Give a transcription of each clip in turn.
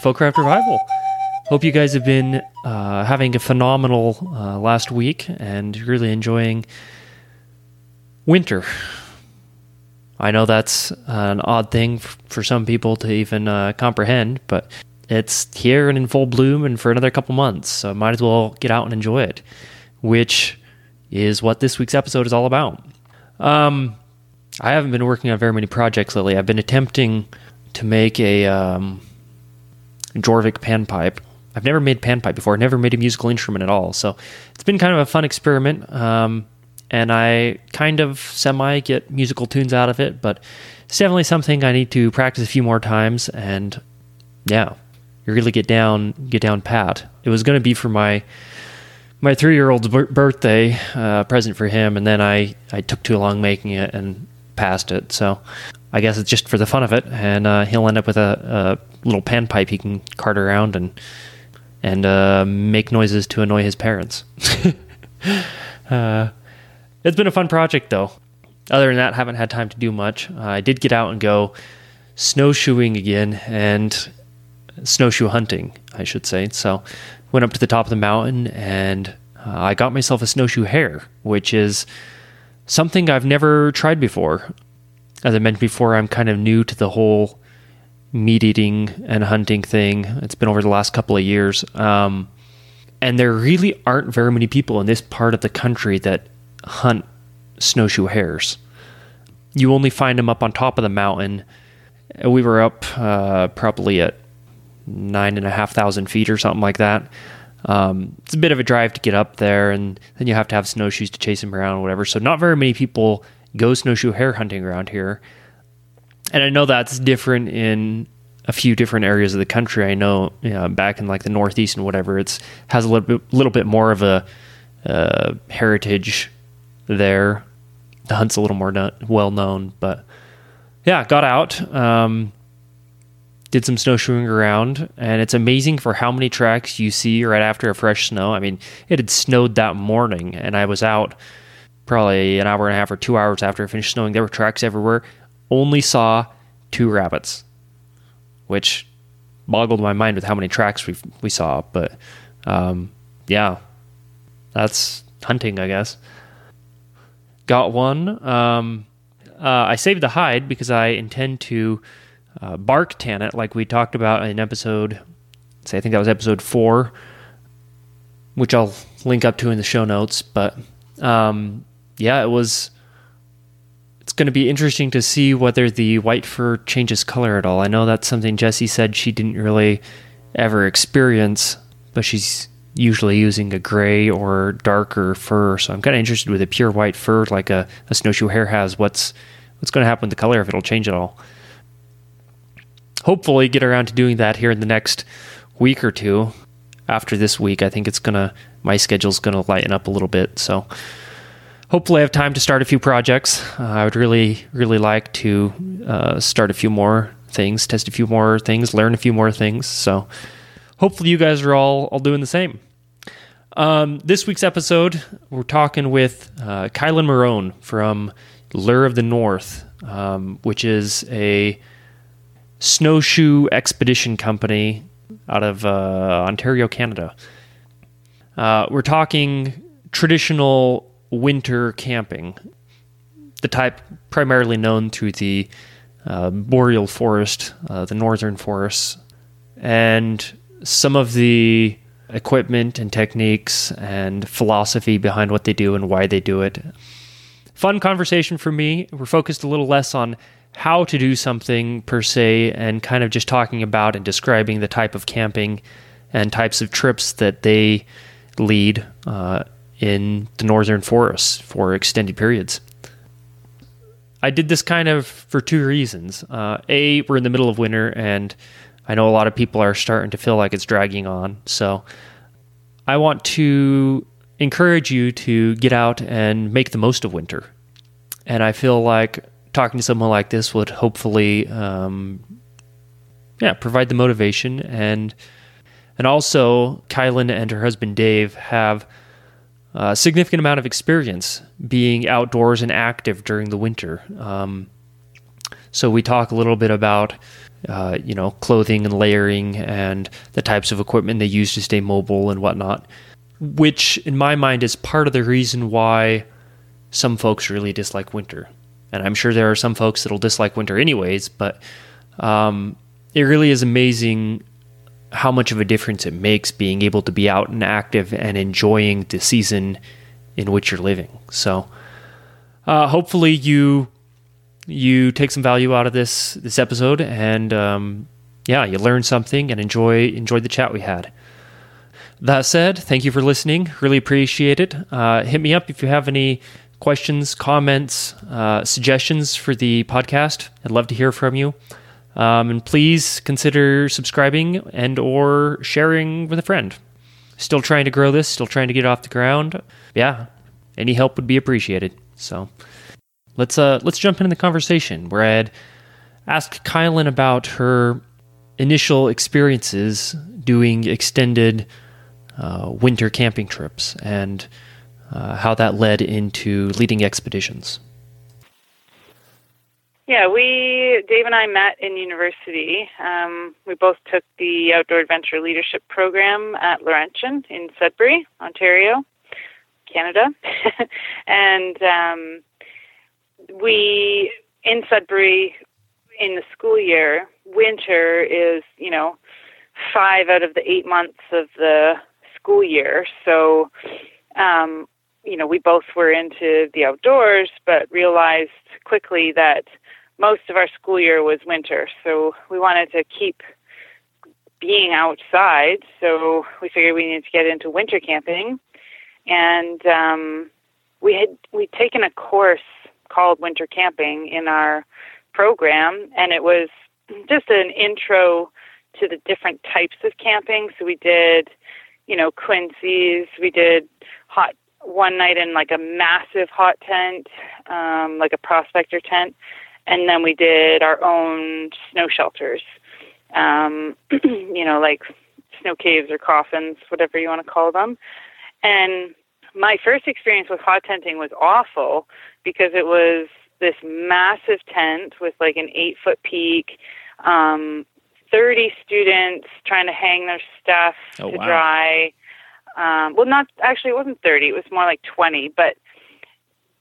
Folkcraft Revival. Hope you guys have been uh, having a phenomenal uh, last week and really enjoying winter. I know that's an odd thing for some people to even uh, comprehend, but it's here and in full bloom and for another couple months, so might as well get out and enjoy it, which is what this week's episode is all about. Um, I haven't been working on very many projects lately. I've been attempting to make a um, Jorvik panpipe. I've never made panpipe before. Never made a musical instrument at all. So it's been kind of a fun experiment. Um, and I kind of semi get musical tunes out of it, but it's definitely something I need to practice a few more times. And yeah, you really get down, get down pat. It was going to be for my my three year old's birthday uh, present for him, and then I I took too long making it and passed it. So I guess it's just for the fun of it, and uh, he'll end up with a, a, little panpipe he can cart around and and uh, make noises to annoy his parents. uh, it's been a fun project though. Other than that, haven't had time to do much. Uh, I did get out and go snowshoeing again and snowshoe hunting, I should say. So went up to the top of the mountain and uh, I got myself a snowshoe hare, which is something I've never tried before. As I mentioned before, I'm kind of new to the whole meat eating and hunting thing. It's been over the last couple of years. Um, and there really aren't very many people in this part of the country that hunt snowshoe hares. You only find them up on top of the mountain. We were up uh, probably at nine and a half thousand feet or something like that. Um, it's a bit of a drive to get up there, and then you have to have snowshoes to chase them around, or whatever. So not very many people go snowshoe hare hunting around here. And I know that's different in a few different areas of the country. I know, you know back in like the Northeast and whatever, it's has a little bit, little bit more of a uh, heritage there. The hunt's a little more well known, but yeah, got out. Um, did some snowshoeing around, and it's amazing for how many tracks you see right after a fresh snow. I mean, it had snowed that morning, and I was out probably an hour and a half or two hours after it finished snowing. There were tracks everywhere. Only saw two rabbits, which boggled my mind with how many tracks we we saw. But um, yeah, that's hunting, I guess. Got one. Um, uh, I saved the hide because I intend to uh, bark tan it, like we talked about in episode, say I think that was episode four, which I'll link up to in the show notes. But um, yeah, it was. Going to be interesting to see whether the white fur changes color at all. I know that's something Jessie said she didn't really ever experience, but she's usually using a gray or darker fur. So I'm kind of interested with a pure white fur like a, a snowshoe hare has. What's what's going to happen with the color if it'll change at all? hopefully get around to doing that here in the next week or two. After this week, I think it's gonna my schedule's gonna lighten up a little bit. So hopefully, I have time to start a few projects. Uh, I would really, really like to uh, start a few more things, test a few more things, learn a few more things. So hopefully, you guys are all all doing the same. Um, this week's episode, we're talking with uh, Kylan Marone from Lure of the North, um, which is a snowshoe expedition company out of uh, Ontario, Canada. Uh, we're talking traditional winter camping, the type primarily known to the uh, boreal forest, uh, the northern forests, and some of the equipment and techniques and philosophy behind what they do and why they do it. Fun conversation for me. We're focused a little less on how to do something per se and kind of just talking about and describing the type of camping and types of trips that they lead uh, in the northern forests for extended periods. I did this kind of for two reasons. Uh, a, we're in the middle of winter, and I know a lot of people are starting to feel like it's dragging on. So I want to encourage you to get out and make the most of winter. And I feel like talking to someone like this would hopefully, um, yeah, provide the motivation and and also Kylan and her husband Dave have a significant amount of experience being outdoors and active during the winter. Um, so we talk a little bit about uh, you know, clothing and layering and the types of equipment they use to stay mobile and whatnot, which in my mind is part of the reason why some folks really dislike winter. And I'm sure there are some folks that'll dislike winter anyways, but um, it really is amazing how much of a difference it makes being able to be out and active and enjoying the season in which you're living. So, uh, hopefully you you take some value out of this this episode, and um, yeah, you learn something and enjoy enjoy the chat we had. That said, thank you for listening. Really appreciate it. Uh, hit me up if you have any questions, comments, uh, suggestions for the podcast. I'd love to hear from you. Um, and please consider subscribing and or sharing with a friend. Still trying to grow this, still trying to get off the ground. Yeah, any help would be appreciated. So let's uh let's jump into the conversation where I'd ask Kylan about her initial experiences doing extended uh, winter camping trips and uh, how that led into leading expeditions. Yeah, we Dave and I met in university. Um, we both took the Outdoor Adventure Leadership Program at Laurentian in Sudbury, Ontario, Canada, and um, we in Sudbury in the school year. Winter is you know five out of the eight months of the school year, so um, you know we both were into the outdoors, but realized quickly that most of our school year was winter, so we wanted to keep being outside. So we figured we needed to get into winter camping, and um, we had we'd taken a course called winter camping in our program, and it was just an intro to the different types of camping. So we did, you know, quinzhees, we did hot one night in like a massive hot tent, um, like a prospector tent, and then we did our own snow shelters, um, you know, like snow caves or coffins, whatever you want to call them. And my first experience with hot tenting was awful because it was this massive tent with like an eight foot peak, um, 30 students trying to hang their stuff oh, to wow. dry. Um, well, not actually, it wasn't 30, it was more like 20, but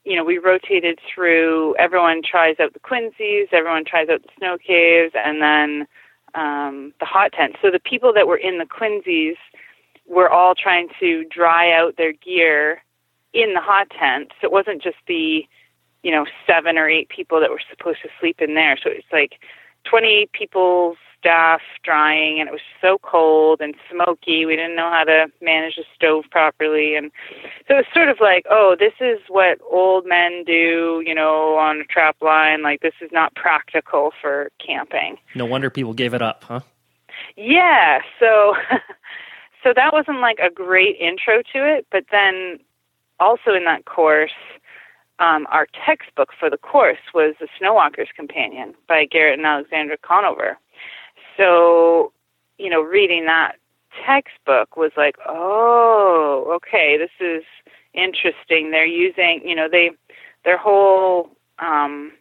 you know, we rotated through. Everyone tries out the quinzhees, everyone tries out the snow caves, and then um, the hot tents. So the people that were in the quinzhees were all trying to dry out their gear in the hot tent. So it wasn't just the, you know, seven or eight people that were supposed to sleep in there. So it's like 20 people's stuff drying and it was so cold and smoky. We didn't know how to manage the stove properly. And so it was sort of like, oh, this is what old men do, you know, on a trap line. Like, this is not practical for camping. No wonder people gave it up, huh? Yeah. So, so that wasn't like a great intro to it. But then also in that course, um, our textbook for the course was The Snowwalker's Companion by Garrett and Alexandra Conover so, you know, reading that textbook was like, oh, okay, this is interesting. They're using, you know, they their whole um,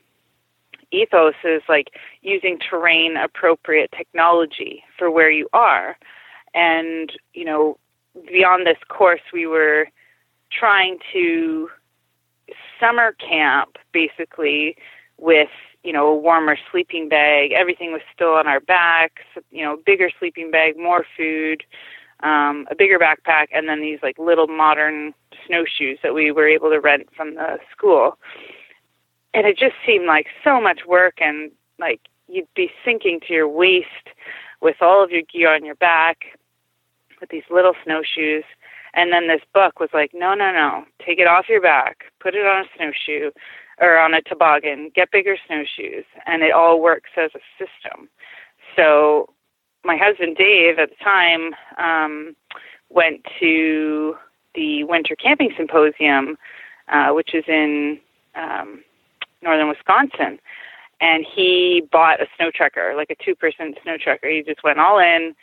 ethos is like using terrain appropriate technology for where you are. And, you know, beyond this course, we were trying to summer camp basically with you know, a warmer sleeping bag. Everything was still on our backs, you know, bigger sleeping bag, more food, um, a bigger backpack, and then these like little modern snowshoes that we were able to rent from the school. And it just seemed like so much work and like you'd be sinking to your waist with all of your gear on your back with these little snowshoes. And then this book was like, no, no, no, take it off your back, put it on a snowshoe, or on a toboggan, get bigger snowshoes, and it all works as a system. So my husband Dave at the time um, went to the Winter Camping Symposium, uh, which is in um, northern Wisconsin, and he bought a Snowtrekker, like a two-person Snowtrekker. He just went all in,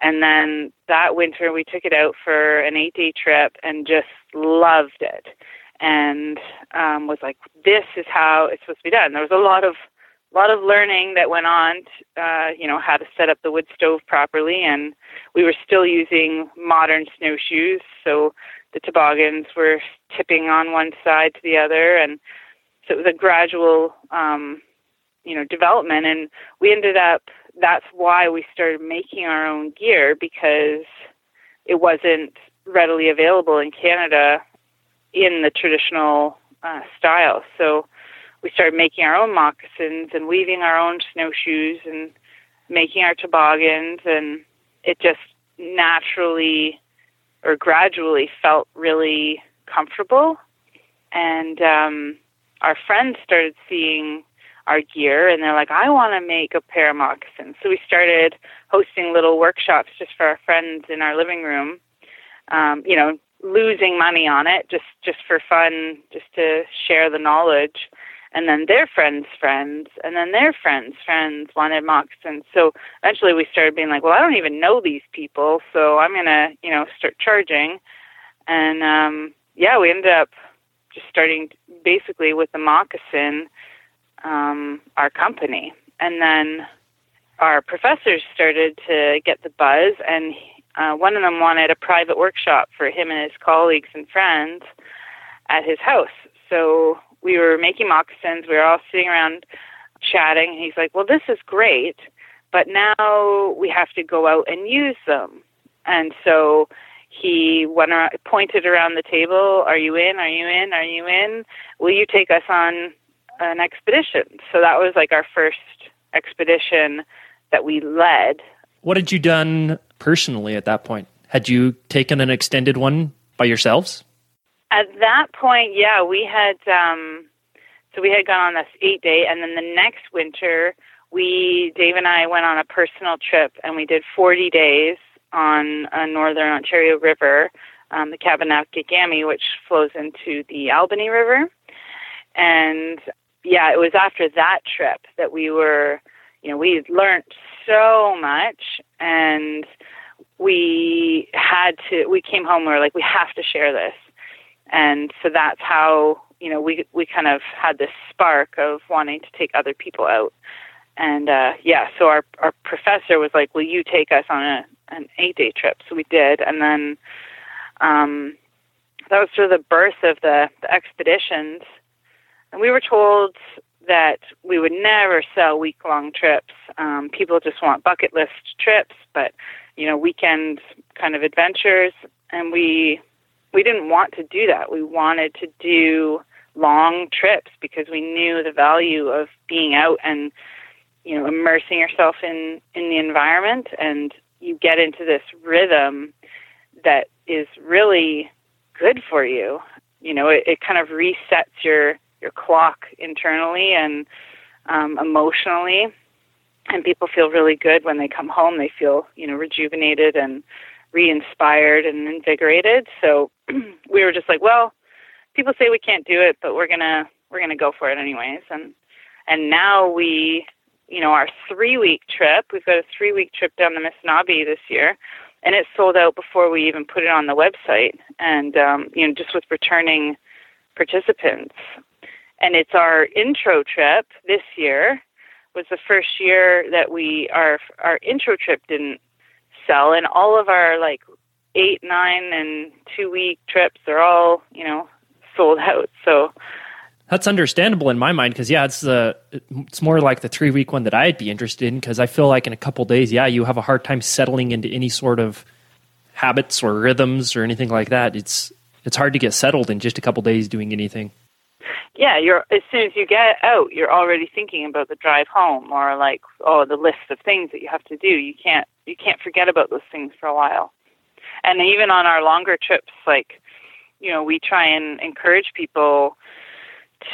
and then that winter we took it out for an eight-day trip and just loved it and um, was like, "This is how it's supposed to be done." There was a lot of a lot of learning that went on, to, uh, you know, how to set up the wood stove properly. And we were still using modern snowshoes. So the toboggans were tipping on one side to the other. And so it was a gradual, um, you know, development. And we ended up, that's why we started making our own gear because it wasn't readily available in Canada in the traditional uh, style. So we started making our own moccasins and weaving our own snowshoes and making our toboggans, and it just naturally or gradually felt really comfortable. And um, our friends started seeing our gear and they're like, I want to make a pair of moccasins. So we started hosting little workshops just for our friends in our living room. Um, you know, losing money on it just just for fun, just to share the knowledge. And then their friends' friends, and then their friends' friends wanted moccasins. So eventually, we started being like, "Well, I don't even know these people, so I'm gonna, you know, start charging." And um, yeah, we ended up just starting basically with the moccasin, um, our company, and then our professors started to get the buzz, and uh, one of them wanted a private workshop for him and his colleagues and friends at his house. So we were making moccasins. We were all sitting around chatting. And he's like, "Well, this is great, but now we have to go out and use them." And so he went around, pointed around the table. Are you in? Are you in? Are you in? Will you take us on an expedition? So that was like our first expedition that we led. What had you done personally at that point? Had you taken an extended one by yourselves? At that point, yeah, we had. Um, so we had gone on this eight day, and then the next winter, we Dave and I went on a personal trip, and we did forty days on a northern Ontario river, um, the Kabinakagami, which flows into the Albany River. And yeah, it was after that trip that we were, you know, we learned so much and we had to we came home we were like we have to share this. And so that's how you know we we kind of had this spark of wanting to take other people out. And uh yeah so our our professor was like will you take us on a an eight day trip? So we did. And then um that was sort of the birth of the, the expeditions. And we were told that we would never sell week long trips. Um, people just want bucket list trips, but you know, weekend kind of adventures, and we we didn't want to do that. We wanted to do long trips because we knew the value of being out and you know immersing yourself in in the environment and you get into this rhythm that is really good for you you know it, it kind of resets your your clock internally and um, emotionally. And people feel really good when they come home. They feel, you know, rejuvenated and re-inspired and invigorated. So we were just like, well, people say we can't do it, but we're gonna we're gonna go for it anyways. And and now we, you know, our three week trip. We've got a three week trip down the Missinaibi this year, and it sold out before we even put it on the website. And um, you know, just with returning participants, and it's our intro trip this year was the first year that we our our intro trip didn't sell. And all of our like eight nine and two week trips are all you know sold out. So that's understandable in my mind because yeah it's the it's more like the three week one that i'd be interested in because i feel like in a couple days yeah you have a hard time settling into any sort of habits or rhythms or anything like that. It's it's hard to get settled in just a couple days doing anything yeah, you're as soon as you get out, you're already thinking about the drive home or like oh the list of things that you have to do. You can't you can't forget about those things for a while. And even on our longer trips, like you know, we try and encourage people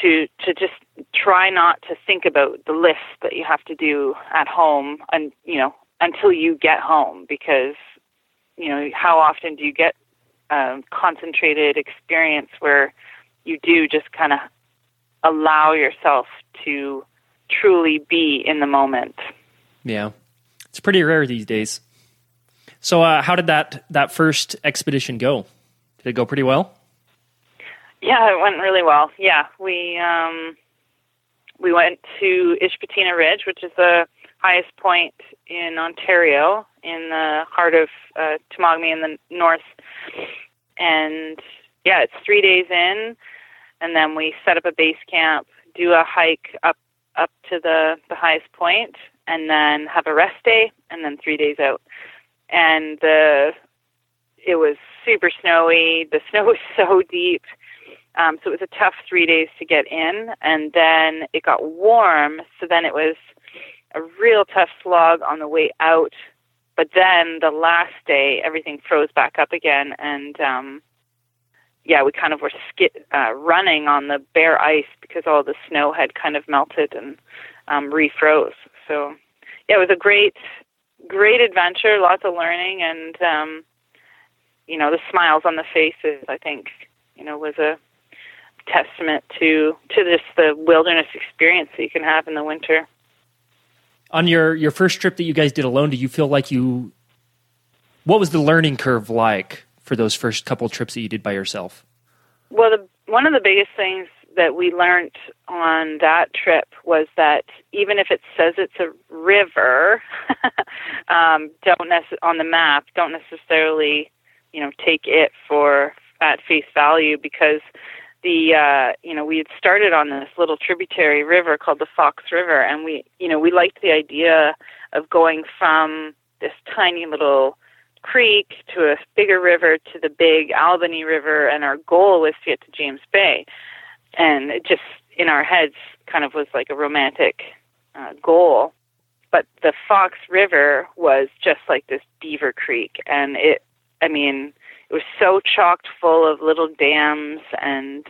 to to just try not to think about the list that you have to do at home and you know until you get home because you know how often do you get um, concentrated experience where you do just kind of allow yourself to truly be in the moment. Yeah, it's pretty rare these days. So, uh, how did that that first expedition go? Did it go pretty well? Yeah, it went really well. Yeah, we um, we went to Ishpatina Ridge, which is the highest point in Ontario, in the heart of uh, Temagami in the north. And yeah, it's three days in, and then we set up a base camp, do a hike up up to the the highest point, and then have a rest day, and then three days out. And the it was super snowy. The snow was so deep. Um, so it was a tough three days to get in, and then it got warm. So then it was a real tough slog on the way out. But then the last day, everything froze back up again, and um, yeah, we kind of were skid, uh, running on the bare ice because all the snow had kind of melted and um, refroze. So yeah, it was a great, great adventure. Lots of learning, and um, you know, the smiles on the faces. I think you know was a testament to to this the wilderness experience that you can have in the winter. On your your first trip that you guys did alone, do you feel like you? What was the learning curve like for those first couple trips that you did by yourself? Well, the, one of the biggest things that we learned on that trip was that even if it says it's a river, um, don't nec- on the map, don't necessarily, you know, take it for at face value because the uh you know we had started on this little tributary river called the Fox River and we you know we liked the idea of going from this tiny little creek to a bigger river to the big Albany River and our goal was to get to James Bay. And it just in our heads kind of was like a romantic uh, goal. But the Fox River was just like this beaver creek and it I mean it was so chocked full of little dams and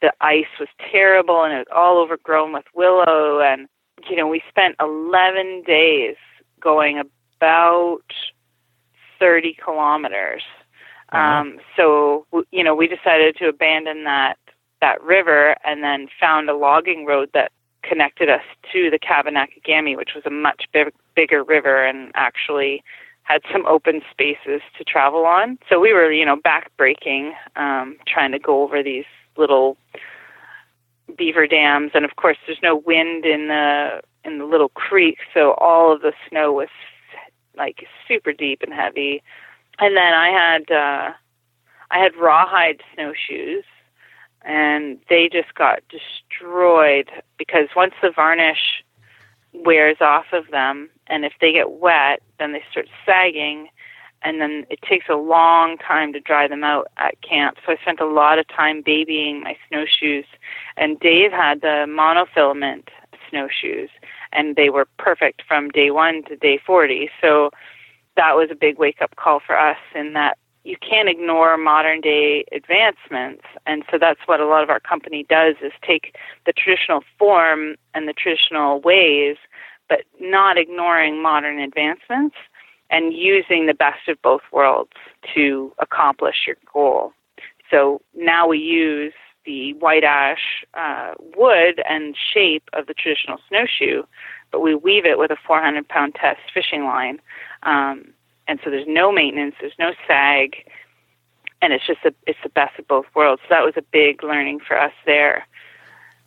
the ice was terrible and it was all overgrown with willow. And you know we spent 11 days going about 30 kilometers uh-huh. um so you know we decided to abandon that that river and then found a logging road that connected us to the Kabinakagami which was a much big, bigger river and actually had some open spaces to travel on. So we were, you know, back breaking, um, trying to go over these little beaver dams and of course there's no wind in the in the little creek so all of the snow was like super deep and heavy. And then i had uh i had rawhide snowshoes and they just got destroyed because once the varnish wears off of them and if they get wet then they start sagging and then it takes a long time to dry them out at camp. So i spent a lot of time babying my snowshoes and dave had the monofilament snowshoes and they were perfect from day 1 to day 40 so that was a big wake up call for us in that you can't ignore modern day advancements and so that's what a lot of our company does is take the traditional form and the traditional ways but not ignoring modern advancements and using the best of both worlds to accomplish your goal. So now we use the white ash uh, wood and shape of the traditional snowshoe, but we weave it with a 400 pound test fishing line. Um, and so there's no maintenance, there's no sag, and it's just a, it's the best of both worlds. So that was a big learning for us there.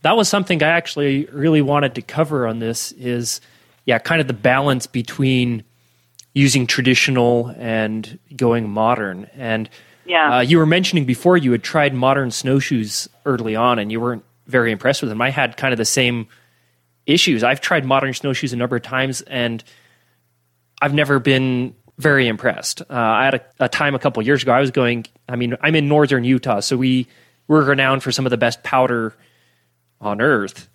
That was something I actually really wanted to cover on this is yeah, kind of the balance between using traditional and going modern. And yeah. Uh, you were mentioning before you had tried modern snowshoes early on and you weren't very impressed with them. I had kind of the same issues. I've tried modern snowshoes a number of times and I've never been very impressed. Uh, I had a, a, time a couple years ago. I was going. I mean, I'm in northern Utah, so we we're renowned for some of the best powder on earth.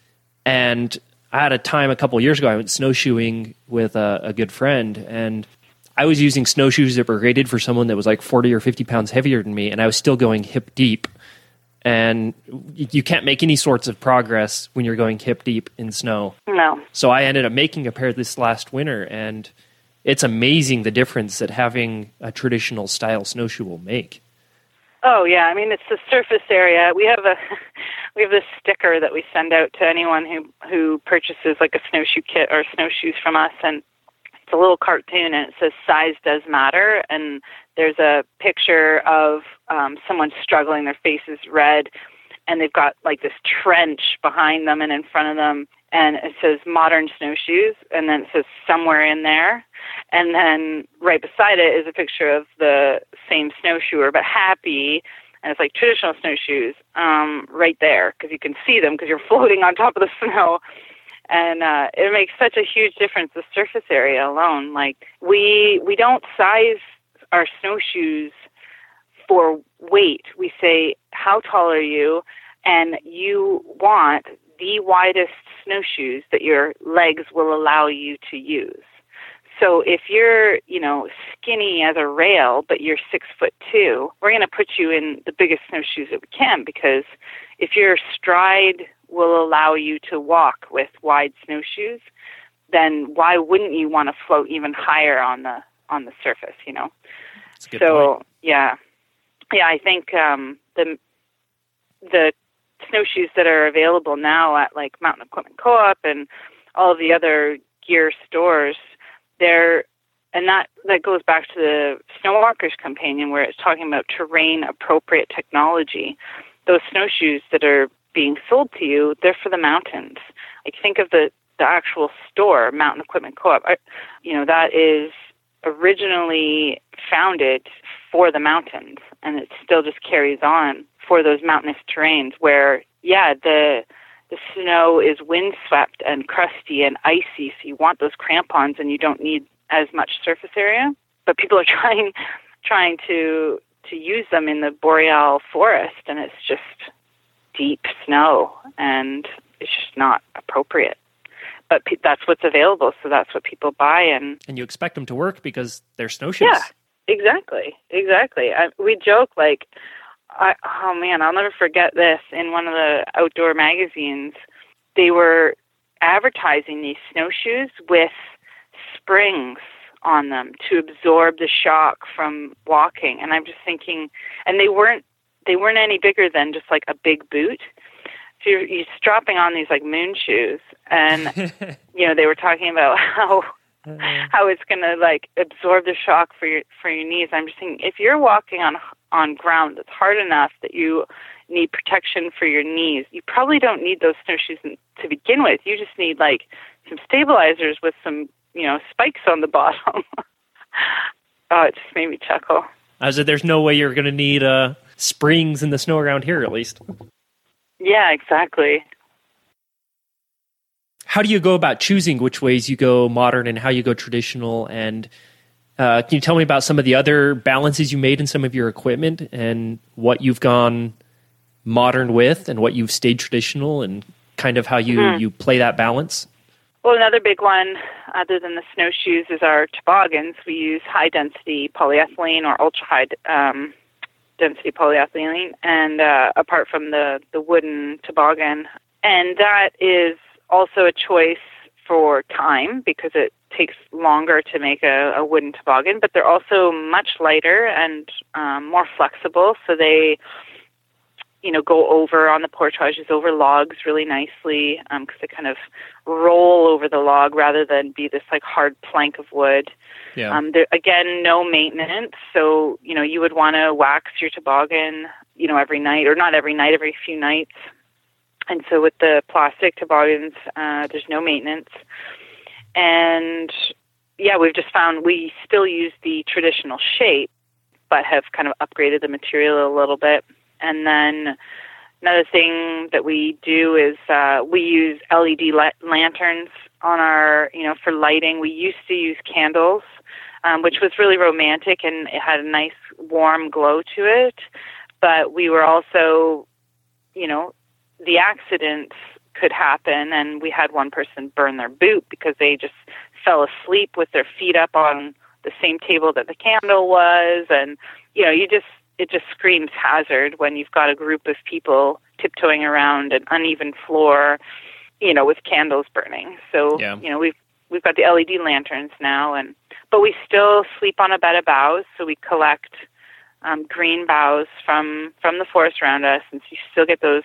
And I had a time a couple years ago. I went snowshoeing with a, a, good friend, and I was using snowshoes that were rated for someone that was like forty or fifty pounds heavier than me, and I was still going hip deep. And you can't make any sorts of progress when you're going hip deep in snow. No. So I ended up making a pair this last winter, and it's amazing the difference that having a traditional style snowshoe will make. Oh yeah, I mean it's the surface area. We have a we have this sticker that we send out to anyone who who purchases like a snowshoe kit or snowshoes from us, and it's a little cartoon and it says "size does matter." And there's a picture of um, someone struggling, their face is red, and they've got like this trench behind them and in front of them, and it says modern snowshoes, and then it says somewhere in there, and then right beside it is a picture of the same snowshoer but happy, and it's like traditional snowshoes um, right there because you can see them because you're floating on top of the snow. And uh, it makes such a huge difference the surface area alone. Like we we don't size our snowshoes for weight. We say how tall are you, and you want the widest snowshoes that your legs will allow you to use. So if you're, you know, skinny as a rail, but you're six foot two, we're going to put you in the biggest snowshoes that we can because if your stride will allow you to walk with wide snowshoes, then why wouldn't you want to float even higher on the on the surface? You know. so point. yeah, yeah, I think um, the the snowshoes that are available now at like Mountain Equipment Co-op and all of the other gear stores, they're and that that goes back to the Snowwalkers Companion where it's talking about terrain appropriate technology. Those snowshoes that are being sold to you, they're for the mountains. Like think of the the actual store, Mountain Equipment Co-op. You know that is originally founded for the mountains, and it still just carries on for those mountainous terrains where, yeah, the the snow is windswept and crusty and icy, so you want those crampons and you don't need as much surface area. But people are trying trying to to use them in the boreal forest, and it's just deep snow, and it's just not appropriate. But pe- that's what's available, so that's what people buy, and and you expect them to work because they're snowshoes. Yeah, exactly, exactly. I, we joke like I, oh man, I'll never forget this. In one of the outdoor magazines, they were advertising these snowshoes with springs on them to absorb the shock from walking. And I'm just thinking, and they weren't they weren't any bigger than just like a big boot. So you're, you're strapping on these like moon shoes, and you know they were talking about how how it's going to like absorb the shock for your for your knees. I'm just thinking if you're walking on on ground that's hard enough that you need protection for your knees, you probably don't need those snowshoes to begin with. You just need like some stabilizers with some you know spikes on the bottom. oh, it just made me chuckle. I said, "There's no way you're going to need uh, springs in the snow around here, at least." Yeah, exactly how do you go about choosing which ways you go modern and how you go traditional? And uh, can you tell me about some of the other balances you made in some of your equipment and what you've gone modern with and what you've stayed traditional and kind of how you, mm-hmm. you play that balance? Well, another big one, other than the snowshoes, is our toboggans. We use high density polyethylene or ultra high um, density polyethylene, and uh, apart from the, the wooden toboggan. And that is also a choice for time because it takes longer to make a, a wooden toboggan, but they're also much lighter and um, more flexible. So they, you know, go over on the portages over logs really nicely because um, they kind of roll over the log rather than be this like hard plank of wood. Yeah. Um, again, no maintenance. So you know, you would want to wax your toboggan, you know, every night or not every night, every few nights. And so with the plastic toboggans, uh, there's no maintenance. And yeah, we've just found we still use the traditional shape, but have kind of upgraded the material a little bit. And then another thing that we do is uh, we use LED la- lanterns on our, you know, for lighting. We used to use candles, um, which was really romantic and it had a nice warm glow to it. But we were also, you know, the accidents could happen and we had one person burn their boot because they just fell asleep with their feet up on the same table that the candle was and you know you just it just screams hazard when you've got a group of people tiptoeing around an uneven floor you know with candles burning so yeah. you know we've we've got the LED lanterns now and but we still sleep on a bed of boughs so we collect um, green boughs from from the forest around us and so you still get those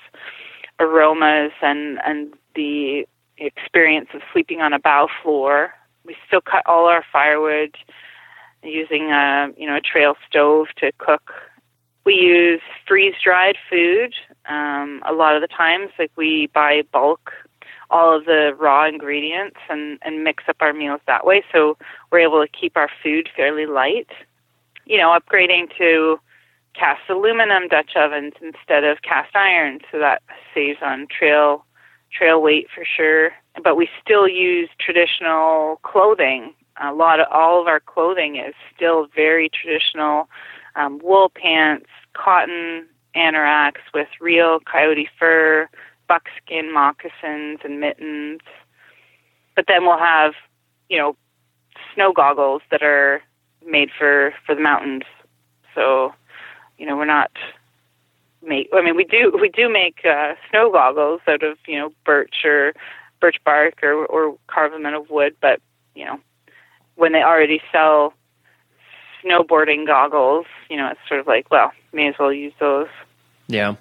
aromas and and the experience of sleeping on a bough floor. We still cut all our firewood using a you know a trail stove to cook. We use freeze dried food um, a lot of the times. Like we buy bulk all of the raw ingredients and, and mix up our meals that way. So we're able to keep our food fairly light. You know, upgrading to cast aluminum Dutch ovens instead of cast iron, so that saves on trail trail weight for sure. But we still use traditional clothing. A lot of all of our clothing is still very traditional um, wool pants, cotton anoraks with real coyote fur, buckskin moccasins and mittens. But then we'll have, you know, snow goggles that are made for for the mountains. So, you know, we're not make. I mean, we do we do make uh, snow goggles out of you know birch or birch bark or or carve them out of wood. But you know, when they already sell snowboarding goggles, you know, it's sort of like, well, may as well use those. Yeah.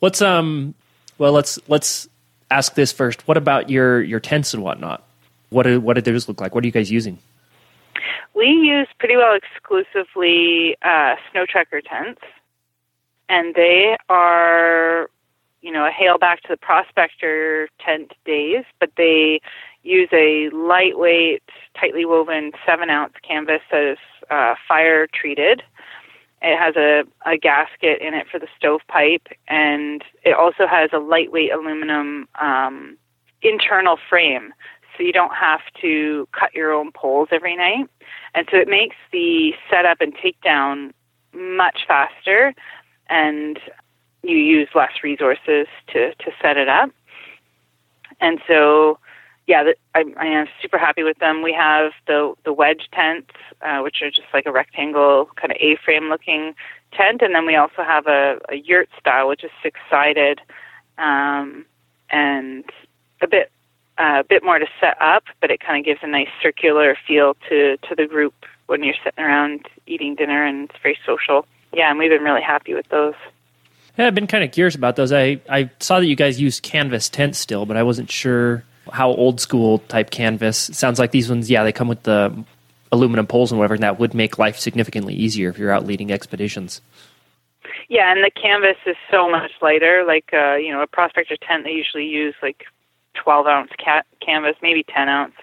What's um? Well, let's let's ask this first. What about your your tents and whatnot? What do what do those look like? What are you guys using? We use pretty well exclusively uh, Snowtrekker tents, and they are, you know, a hail back to the prospector tent days, but they use a lightweight, tightly woven seven ounce canvas that is uh, fire treated. It has a, a gasket in it for the stovepipe, and it also has a lightweight aluminum um, internal frame, so you don't have to cut your own poles every night. And so it makes the setup and takedown much faster, and you use less resources to, to set it up. And so yeah, I, I am super happy with them. We have the the wedge tents, uh, which are just like a rectangle kind of A-frame looking tent, and then we also have a, a yurt style, which is six sided, um, and a bit uh, a bit more to set up, but it kind of gives a nice circular feel to to the group when you're sitting around eating dinner, and it's very social. Yeah, and we've been really happy with those. Yeah, I've been kind of curious about those. I, I saw that you guys use canvas tents still, but I wasn't sure how old school type canvas. It sounds like these ones, yeah, they come with the aluminum poles and whatever, and that would make life significantly easier if you're out leading expeditions. Yeah, and the canvas is so much lighter. Like uh, you know, a prospector tent they usually use like 12 ounce cat canvas, maybe 10 ounce.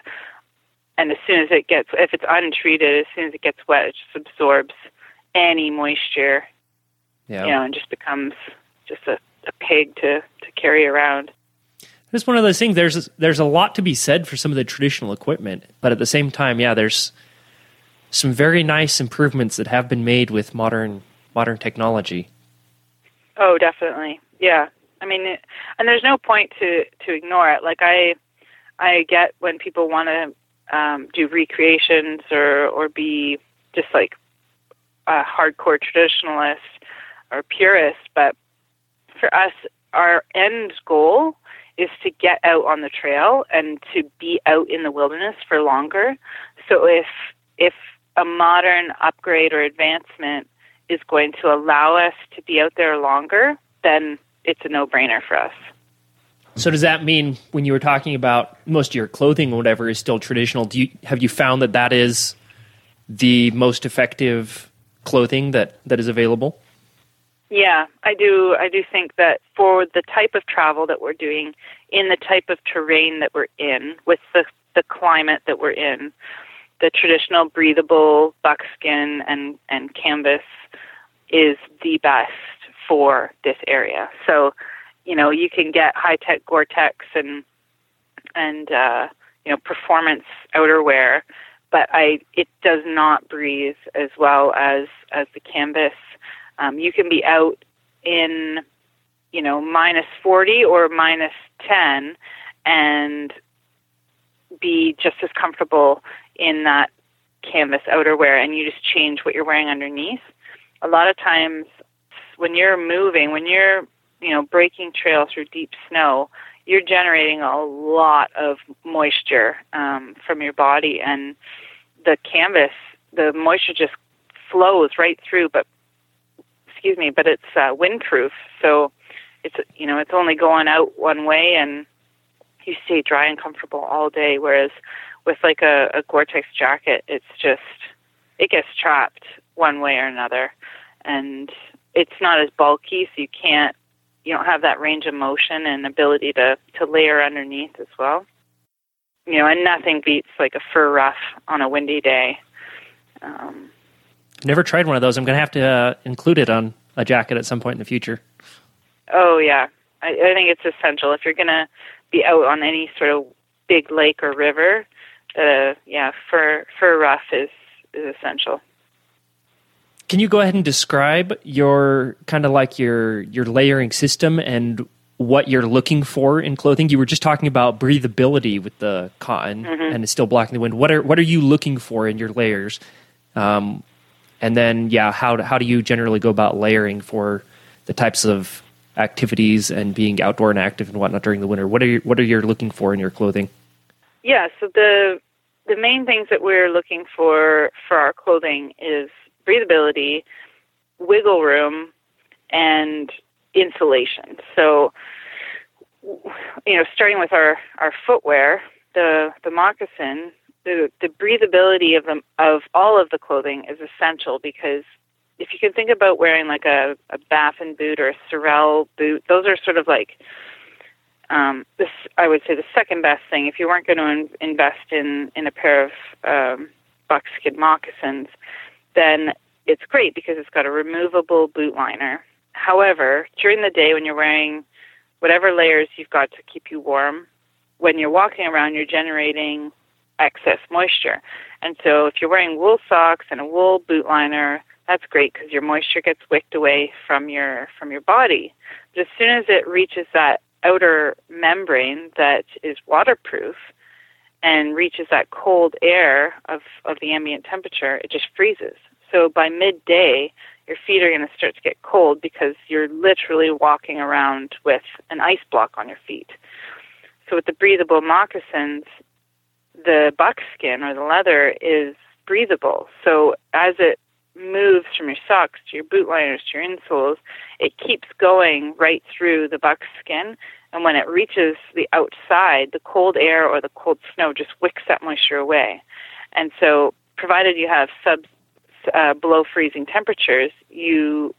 And as soon as it gets, if it's untreated, as soon as it gets wet, it just absorbs any moisture. Yeah. You know, and just becomes just a, a pig to to carry around it's one of those things. There's there's a lot to be said for some of the traditional equipment, but at the same time, yeah, there's some very nice improvements that have been made with modern modern technology. Oh, definitely, yeah. I mean, and there's no point to to ignore it. Like I, I get when people want to um, do recreations or or be just like a hardcore traditionalist or purist, but for us, our end goal is to get out on the trail and to be out in the wilderness for longer. So if if a modern upgrade or advancement is going to allow us to be out there longer, then it's a no-brainer for us. So does that mean when you were talking about most of your clothing or whatever is still traditional, do you have you found that that is the most effective clothing that that is available? Yeah, I do. I do think that for the type of travel that we're doing, in the type of terrain that we're in, with the the climate that we're in, the traditional breathable buckskin and and canvas is the best for this area. So, you know, you can get high tech Gore-Tex and and uh, you know performance outerwear, but I it does not breathe as well as as the canvas um, you can be out in, you know, minus 40 or minus 10 and be just as comfortable in that canvas outerwear and you just change what you're wearing underneath. A lot of times when you're moving, when you're, you know, breaking trail through deep snow, you're generating a lot of moisture um, from your body and the canvas, the moisture just flows right through, but excuse me, but it's uh, windproof, so it's you know it's only going out one way, and you stay dry and comfortable all day. Whereas with like a, a Gore-Tex jacket, it's just it gets trapped one way or another, and it's not as bulky, so you can't you don't have that range of motion and ability to to layer underneath as well. You know, and nothing beats like a fur ruff on a windy day. Um, Never tried one of those. I'm going to have to uh, include it on a jacket at some point in the future. Oh yeah, I, I think it's essential if you're going to be out on any sort of big lake or river. Uh, yeah, fur fur ruff is is essential. Can you go ahead and describe your kind of like your your layering system and what you're looking for in clothing? You were just talking about breathability with the cotton Mhm. and it's still blocking the wind. What are what are you looking for in your layers? Um, and then yeah, how how do you generally go about layering for the types of activities and being outdoor and active and whatnot during the winter? What are you, what are you looking for in your clothing? Yeah, so the the main things that we're looking for for our clothing is breathability, wiggle room, and insulation. So, you know, starting with our our footwear, the the moccasin, the the breathability of them of all of the clothing is essential because if you can think about wearing like a a Baffin boot or a Sorel boot, those are sort of like um, this I would say the second best thing if you weren't going to in, invest in in a pair of um, buckskin moccasins, then it's great because it's got a removable boot liner. However, during the day when you're wearing whatever layers you've got to keep you warm, when you're walking around, you're generating excess moisture. And so if you're wearing wool socks and a wool boot liner, that's great because your moisture gets wicked away from your from your body. But as soon as it reaches that outer membrane that is waterproof and reaches that cold air of, of the ambient temperature, it just freezes. So by midday, your feet are going to start to get cold because you're literally walking around with an ice block on your feet. So with the breathable moccasins, the buckskin or the leather is breathable. So as it moves from your socks to your boot liners to your insoles, it keeps going right through the buckskin. And when it reaches the outside, the cold air or the cold snow just wicks that moisture away. And so, provided you have sub uh, below freezing temperatures, you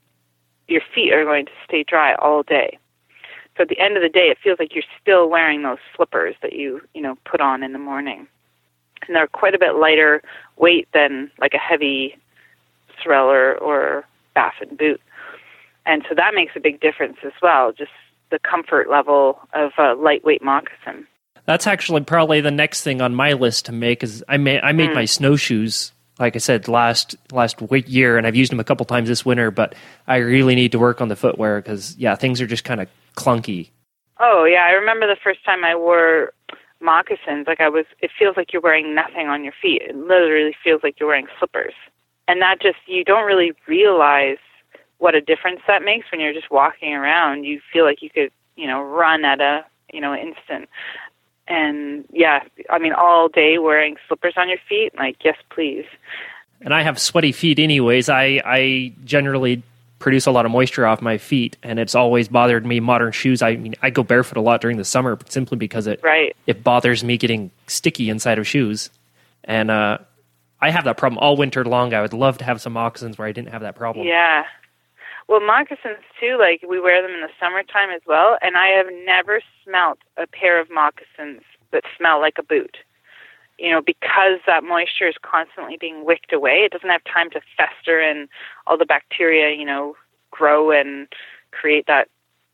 your feet are going to stay dry all day. So at the end of the day, it feels like you're still wearing those slippers that you you know put on in the morning, and they're quite a bit lighter weight than like a heavy Sorel or, Baffin boot, and so that makes a big difference as well. Just the comfort level of a lightweight moccasin. That's actually probably the next thing on my list to make. Is I made I made Mm. my snowshoes like I said last last year, and I've used them a couple times this winter. But I really need to work on the footwear because yeah, things are just kind of clunky. Oh yeah, I remember the first time I wore moccasins. Like I was, it feels like you're wearing nothing on your feet. It literally feels like you're wearing slippers, and that just you don't really realize what a difference that makes when you're just walking around. You feel like you could, you know, run at a you know instant. And yeah, I mean, all day wearing slippers on your feet, like yes, please. And I have sweaty feet anyways. I I generally produce a lot of moisture off my feet, and it's always bothered me. Modern shoes. I mean, I go barefoot a lot during the summer simply because it Right. it bothers me getting sticky inside of shoes, and uh, I have that problem all winter long. I would love to have some moccasins where I didn't have that problem. Yeah. Well, moccasins too, like we wear them in the summertime as well, and I have never smelt a pair of moccasins that smell like a boot. You know, because that moisture is constantly being wicked away, it doesn't have time to fester and all the bacteria, you know, grow and create that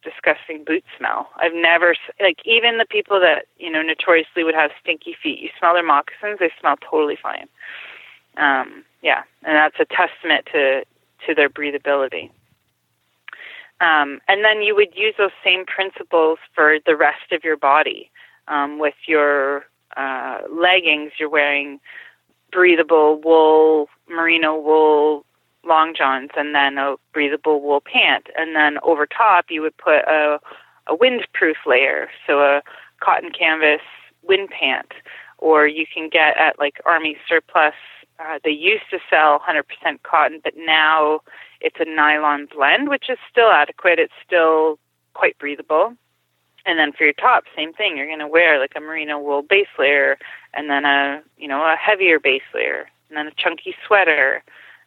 disgusting boot smell. I've never like even the people that, you know, notoriously would have stinky feet, you smell their moccasins, they smell totally fine. Um, yeah, and that's a testament to to their breathability. Um, and then you would use those same principles for the rest of your body. Um, with your uh, leggings, you're wearing breathable wool, merino wool long johns, and then a breathable wool pant. And then over top, you would put a, a windproof layer, so a cotton canvas wind pant. Or you can get at like Army Surplus. Uh, they used to sell 100% cotton, but now it's a nylon blend, which is still adequate. It's still quite breathable. And then for your top, same thing. You're going to wear like a merino wool base layer, and then a you know a heavier base layer, and then a chunky sweater,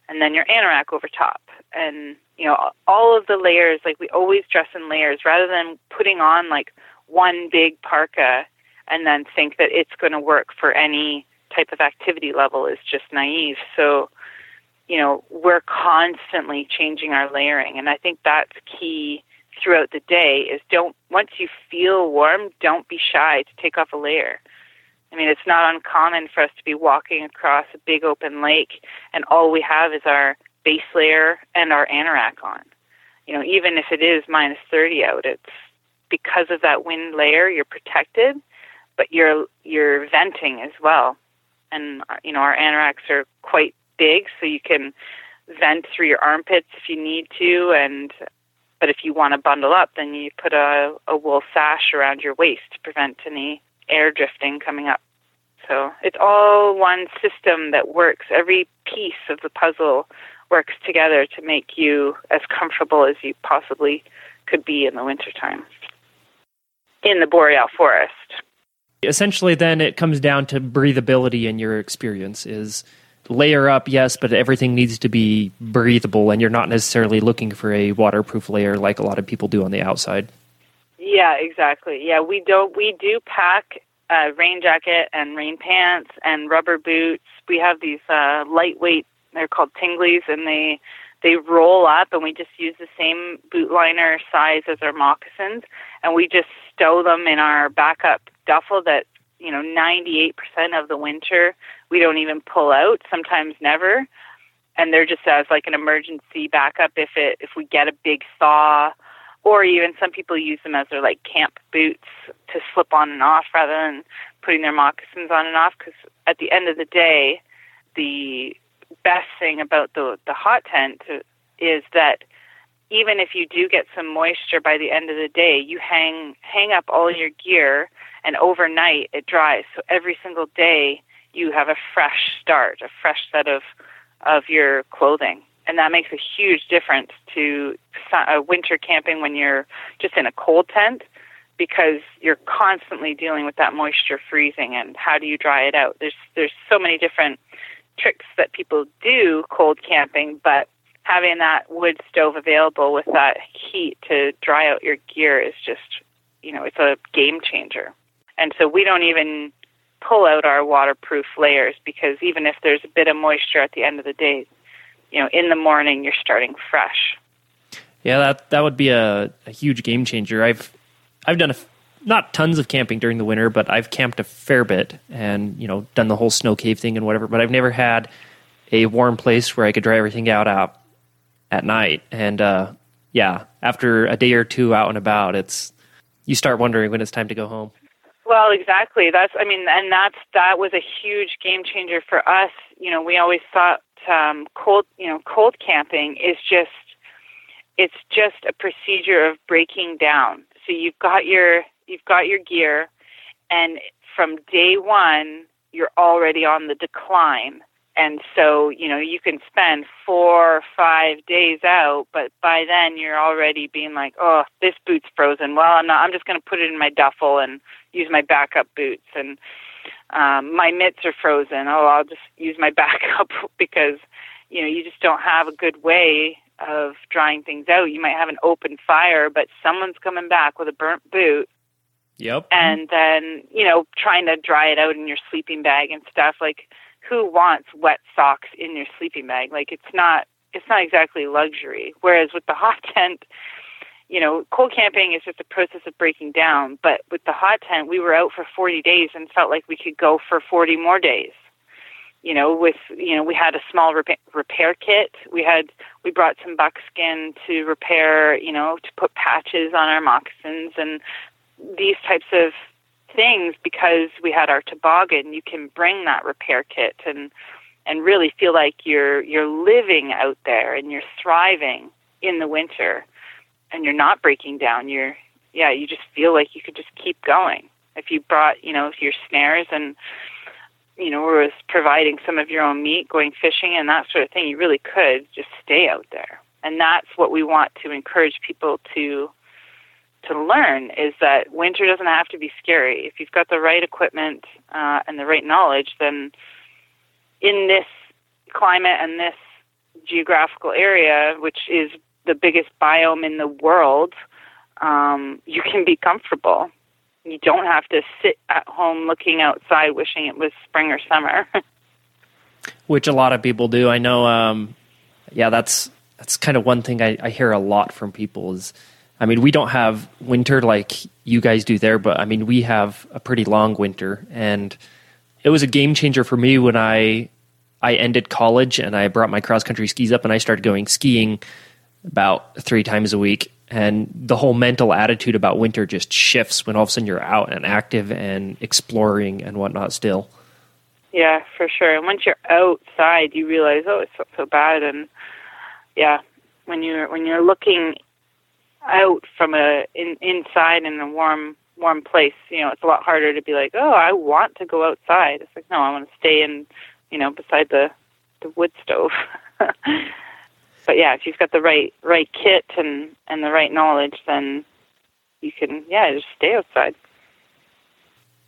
and then your anorak over top. And you know, all of the layers, like we always dress in layers rather than putting on like one big parka and then think that it's going to work for any type of activity level is just naive. So, you know, we're constantly changing our layering. And I think that's key throughout the day is don't, once you feel warm, don't be shy to take off a layer. I mean, it's not uncommon for us to be walking across a big open lake and all we have is our base layer and our anorak on. You know, even if it is minus 30 out, it's because of that wind layer, you're protected, but you're you're venting as well. And uh, you know, our anoraks are quite big, so you can vent through your armpits if you need to and but if you want to bundle up, then you put a, a wool sash around your waist to prevent any air drifting coming up. So it's all one system that works. Every piece of the puzzle works together to make you as comfortable as you possibly could be in the wintertime in the boreal forest. Essentially, then it comes down to breathability in your experience is layer up, yes, but everything needs to be breathable, and you're not necessarily looking for a waterproof layer like a lot of people do on the outside. Yeah, exactly. Yeah, we don't. We do pack a rain jacket and rain pants and rubber boots. We have these uh, lightweight. They're called Tingleys, and they they roll up, and we just use the same boot liner size as our moccasins, and we just stow them in our backup duffel that you know 98% of the winter we don't even pull out sometimes never. And they're just as like an emergency backup if it if we get a big thaw. Or even some people use them as their like camp boots to slip on and off rather than putting their moccasins on and off. Because at the end of the day the best thing about the the hot tent is that even if you do get some moisture by the end of the day, you hang hang up all your gear and overnight it dries. So every single day you have a fresh start, a fresh set of of your clothing. And that makes a huge difference to uh, winter camping when you're just in a cold tent because you're constantly dealing with that moisture freezing and how do you dry it out? There's there's so many different tricks that people do cold camping, but having that wood stove available with that heat to dry out your gear is just, you know, it's a game changer. And so we don't even pull out our waterproof layers because even if there's a bit of moisture at the end of the day, you know, in the morning you're starting fresh. Yeah, that that would be a, a huge game changer. I've I've done a, not tons of camping during the winter, but I've camped a fair bit and you know done the whole snow cave thing and whatever. But I've never had a warm place where I could dry everything out out at night. And uh, yeah, after a day or two out and about, it's you start wondering when it's time to go home. Well, exactly. That's I mean, and that's that was a huge game changer for us. You know, we always thought um, cold, you know, cold camping is just it's just a procedure of breaking down. So you've got your you've got your gear, and from day one you're already on the decline and so you know you can spend four or five days out but by then you're already being like oh this boot's frozen well i'm not i'm just going to put it in my duffel and use my backup boots and um my mitts are frozen. Oh i'll just use my backup because you know you just don't have a good way of drying things out. You might have an open fire but someone's coming back with a burnt boot. Yep. And then you know trying to dry it out in your sleeping bag and stuff. Like who wants wet socks in your sleeping bag? Like it's not it's not exactly luxury. Whereas with the hot tent, you know, cold camping is just a process of breaking down. But with the hot tent, we were out for 40 days and felt like we could go for 40 more days. You know, with you know, we had a small repair, repair kit. We had we brought some buckskin to repair. You know, to put patches on our moccasins and these types of things because we had our toboggan you can bring that repair kit and and really feel like you're you're living out there and you're thriving in the winter and you're not breaking down you're yeah you just feel like you could just keep going if you brought you know your snares and you know was providing some of your own meat going fishing and that sort of thing you really could just stay out there and that's what we want to encourage people to to learn is that winter doesn't have to be scary. If you've got the right equipment uh, and the right knowledge, then in this climate and this geographical area, which is the biggest biome in the world, um, you can be comfortable. You don't have to sit at home looking outside wishing it was spring or summer. Which a lot of people do. I know. Um, yeah, that's that's kind of one thing I, I hear a lot from people is. I mean, we don't have winter like you guys do there, but I mean, we have a pretty long winter, and it was a game changer for me when I I ended college and I brought my cross country skis up and I started going skiing about three times a week. And the whole mental attitude about winter just shifts when all of a sudden you're out and active and exploring and whatnot still. Yeah, for sure. And once you're outside, you realize, oh, it's not so bad. And yeah, when you're when you're looking out from a in, inside in a warm warm place, you know, it's a lot harder to be like, oh, I want to go outside. It's like, no, I want to stay in, you know, beside the the wood stove. but yeah, if you've got the right right kit and and the right knowledge, then you can yeah just stay outside.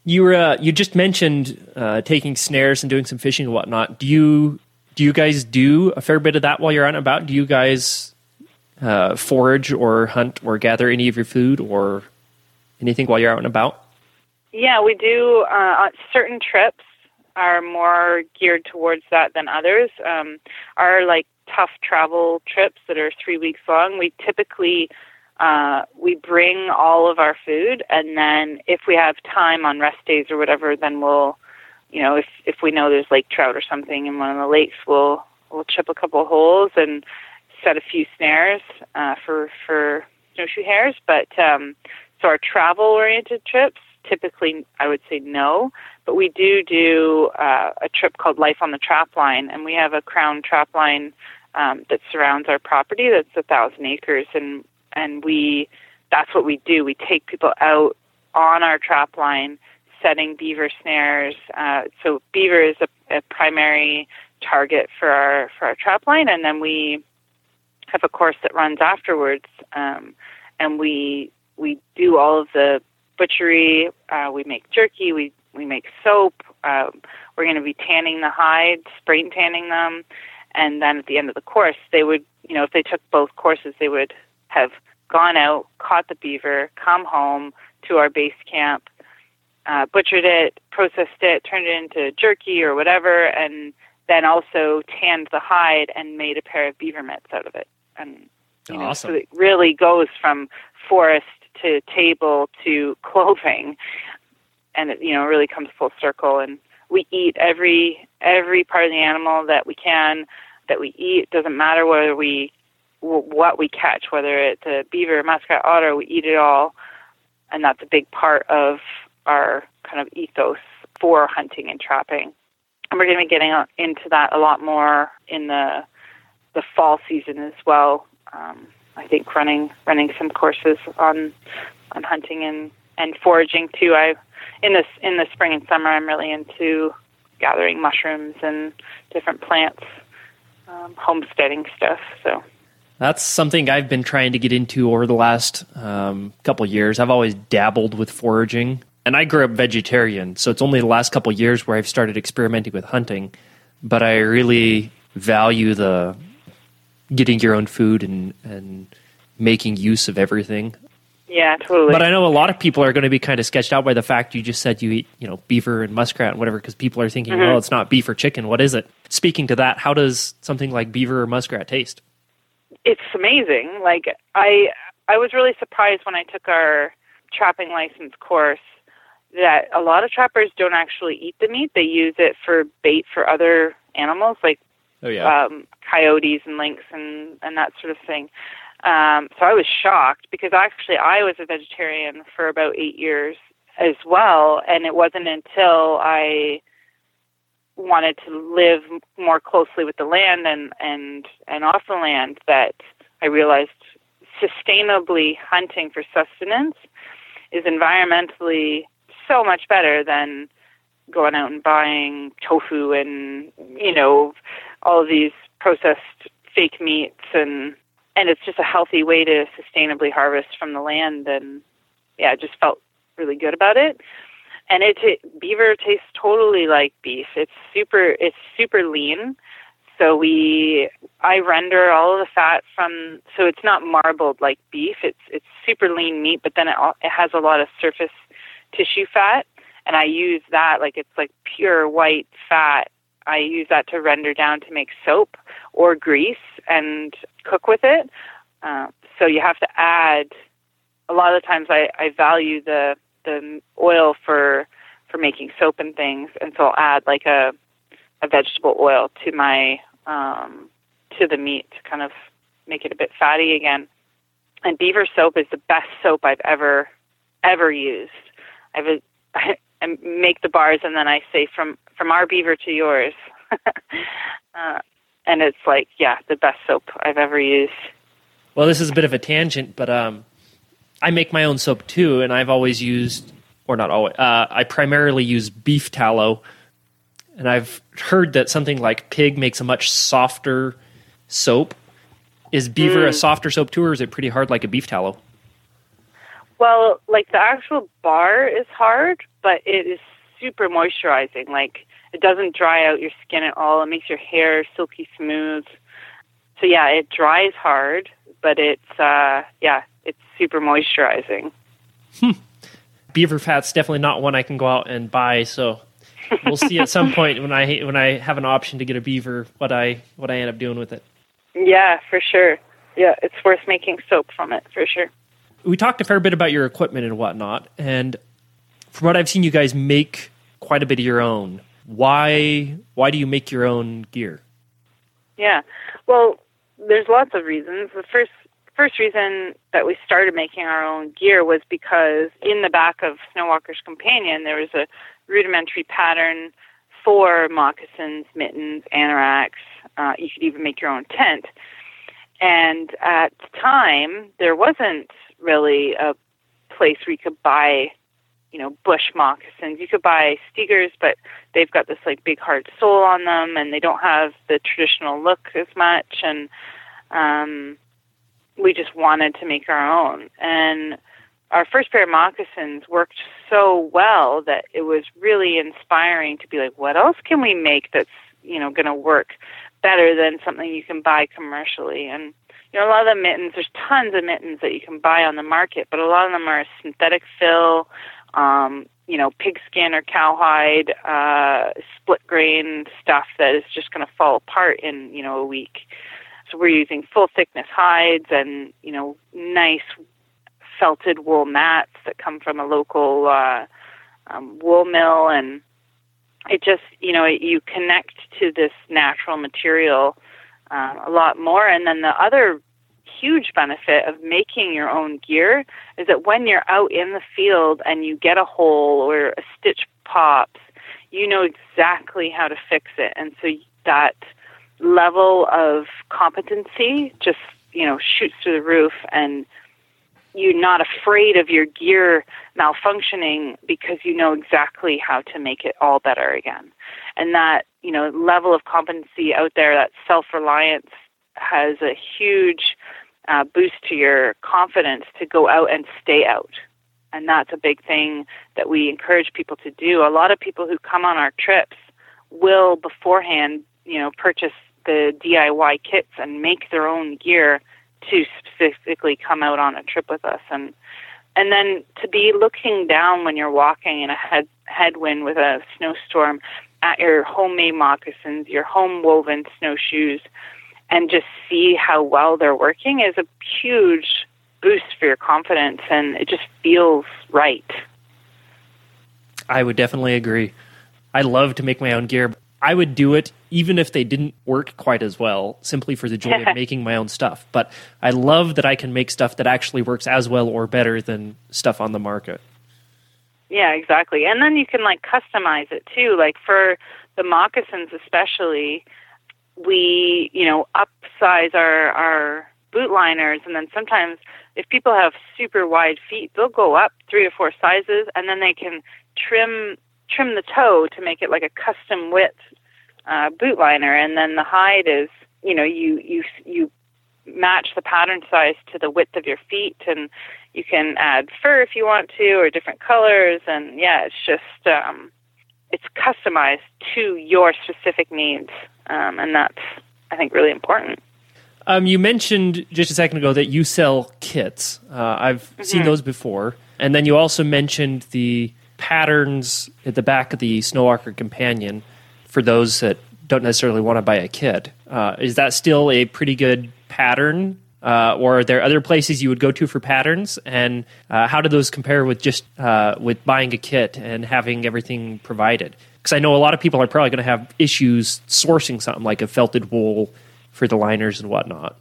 You were uh, you just mentioned uh, taking snares and doing some fishing and whatnot. Do you do you guys do a fair bit of that while you're out and about? Do you guys uh, forage or hunt or gather any of your food or anything while you're out and about? Yeah, we do. Uh, certain trips are more geared towards that than others. Um, our like tough travel trips that are three weeks long, we typically uh, we bring all of our food, and then if we have time on rest days or whatever, then we'll, you know, if if we know there's lake trout or something in one of the lakes, we'll we'll chip a couple holes and set a few snares uh, for for snowshoe hares. But um, so our travel oriented trips, typically I would say no, but we do do uh, a trip called Life on the Trap Line, and we have a crown trap line um, that surrounds our property that's a thousand acres, and and we that's what we do. We take people out on our trap line, setting beaver snares. Uh, so beaver is a, a primary target for our for our trap line, and then we have a course that runs afterwards, um, and we we do all of the butchery. Uh, we make jerky. We we make soap. Uh, we're going to be tanning the hides, brain tanning them and then at the end of the course they would you know if they took both courses they would have gone out caught the beaver come home to our base camp uh, butchered it processed it turned it into jerky or whatever and then also tanned the hide and made a pair of beaver mitts out of it and you know awesome. so it really goes from forest to table to clothing and it you know really comes full circle and we eat every every part of the animal that we can that we eat. Doesn't matter whether we what we catch, whether it's a beaver, muskrat, otter, we eat it all, and that's a big part of our kind of ethos for hunting and trapping. And we're going to be getting into that a lot more in the the fall season as well. Um, I think running running some courses on on hunting and and foraging too. I in this in the spring and summer, I'm really into gathering mushrooms and different plants um, homesteading stuff. So that's something I've been trying to get into over the last um, couple years. I've always dabbled with foraging, and I grew up vegetarian, so it's only the last couple years where I've started experimenting with hunting. But I really value the getting your own food and and making use of everything. Yeah, totally. But I know a lot of people are going to be kind of sketched out by the fact you just said you eat, you know, beaver and muskrat and whatever, because people are thinking, mm-hmm. well, it's not beef or chicken. What is it? Speaking to that, how does something like beaver or muskrat taste? It's amazing. Like I, I was really surprised when I took our trapping license course that a lot of trappers don't actually eat the meat. They use it for bait for other animals, like oh, yeah. um, coyotes and lynx and and that sort of thing. Um, so I was shocked because actually I was a vegetarian for about eight years as well, and it wasn't until I wanted to live more closely with the land and and and off the land that I realized sustainably hunting for sustenance is environmentally so much better than going out and buying tofu and you know all of these processed fake meats and and it's just a healthy way to sustainably harvest from the land and yeah, I just felt really good about it. And it, it beaver tastes totally like beef. It's super it's super lean. So we, I render all of the fat from, so it's not marbled like beef. It's it's super lean meat, but then it it has a lot of surface tissue fat, and I use that like it's like pure white fat. I use that to render down to make soap or grease and cook with it. Uh, so you have to add. A lot of times, I I value the the oil for for making soap and things, and so I'll add like a a vegetable oil to my um, to the meat to kind of make it a bit fatty again. And beaver soap is the best soap I've ever ever used. I've a, I make the bars and then I say from from our beaver to yours, uh, and it's like yeah, the best soap I've ever used. Well, this is a bit of a tangent, but um, I make my own soap too, and I've always used, or not always, uh, I primarily use beef tallow and I've heard that something like pig makes a much softer soap. Is beaver mm. a softer soap too, or is it pretty hard like a beef tallow? Well, like the actual bar is hard, but it is super moisturizing. Like it doesn't dry out your skin at all. It makes your hair silky smooth. So yeah, it dries hard, but it's uh yeah, it's super moisturizing. Hmm. Beaver fat's definitely not one I can go out and buy, so we'll see at some point when I when I have an option to get a beaver what I what I end up doing with it. Yeah, for sure. Yeah, it's worth making soap from it for sure. We talked a fair bit about your equipment and whatnot, and from what I've seen, you guys make quite a bit of your own. Why why do you make your own gear? Yeah, well, there's lots of reasons. The first first reason that we started making our own gear was because in the back of Snowwalker's Companion there was a rudimentary pattern for moccasins, mittens, anoraks. Uh, you could even make your own tent. And at the time, there wasn't really a place where you could buy, you know, bush moccasins. You could buy Stegers, but they've got this like big hard sole on them, and they don't have the traditional look as much. And um, we just wanted to make our own. And our first pair of moccasins worked so well that it was really inspiring to be like, what else can we make that's you know going to work better than something you can buy commercially? And you know, a lot of the mittens, there's tons of mittens that you can buy on the market, but a lot of them are synthetic fill, um, you know, pigskin or cowhide, uh, split grain stuff that is just going to fall apart in you know a week. So we're using full thickness hides and you know nice felted wool mats that come from a local uh, um, wool mill, and it just you know you connect to this natural material uh, a lot more. And then the other huge benefit of making your own gear is that when you're out in the field and you get a hole or a stitch pops, you know exactly how to fix it, and so that level of competency just you know shoots through the roof and you're not afraid of your gear malfunctioning because you know exactly how to make it all better again. And that, you know, level of competency out there, that self reliance has a huge uh, boost to your confidence to go out and stay out. And that's a big thing that we encourage people to do. A lot of people who come on our trips will beforehand, you know, purchase the DIY kits and make their own gear to specifically come out on a trip with us and and then to be looking down when you're walking in a head headwind with a snowstorm at your homemade moccasins, your home woven snowshoes, and just see how well they're working is a huge boost for your confidence and it just feels right. I would definitely agree. I love to make my own gear. I would do it even if they didn't work quite as well, simply for the joy of making my own stuff. But I love that I can make stuff that actually works as well or better than stuff on the market. Yeah, exactly. And then you can like customize it too. Like for the moccasins especially, we, you know, upsize our our boot liners and then sometimes if people have super wide feet, they'll go up 3 or 4 sizes and then they can trim trim the toe to make it like a custom width uh, boot liner, and then the hide is you know you you you match the pattern size to the width of your feet, and you can add fur if you want to, or different colors, and yeah, it's just um, it's customized to your specific needs, um, and that's I think really important. Um, you mentioned just a second ago that you sell kits. Uh, I've mm-hmm. seen those before, and then you also mentioned the patterns at the back of the Snowwalker Companion for those that don't necessarily want to buy a kit. Uh, is that still a pretty good pattern uh, or are there other places you would go to for patterns? And uh, how do those compare with just uh, with buying a kit and having everything provided? Because I know a lot of people are probably going to have issues sourcing something like a felted wool for the liners and whatnot.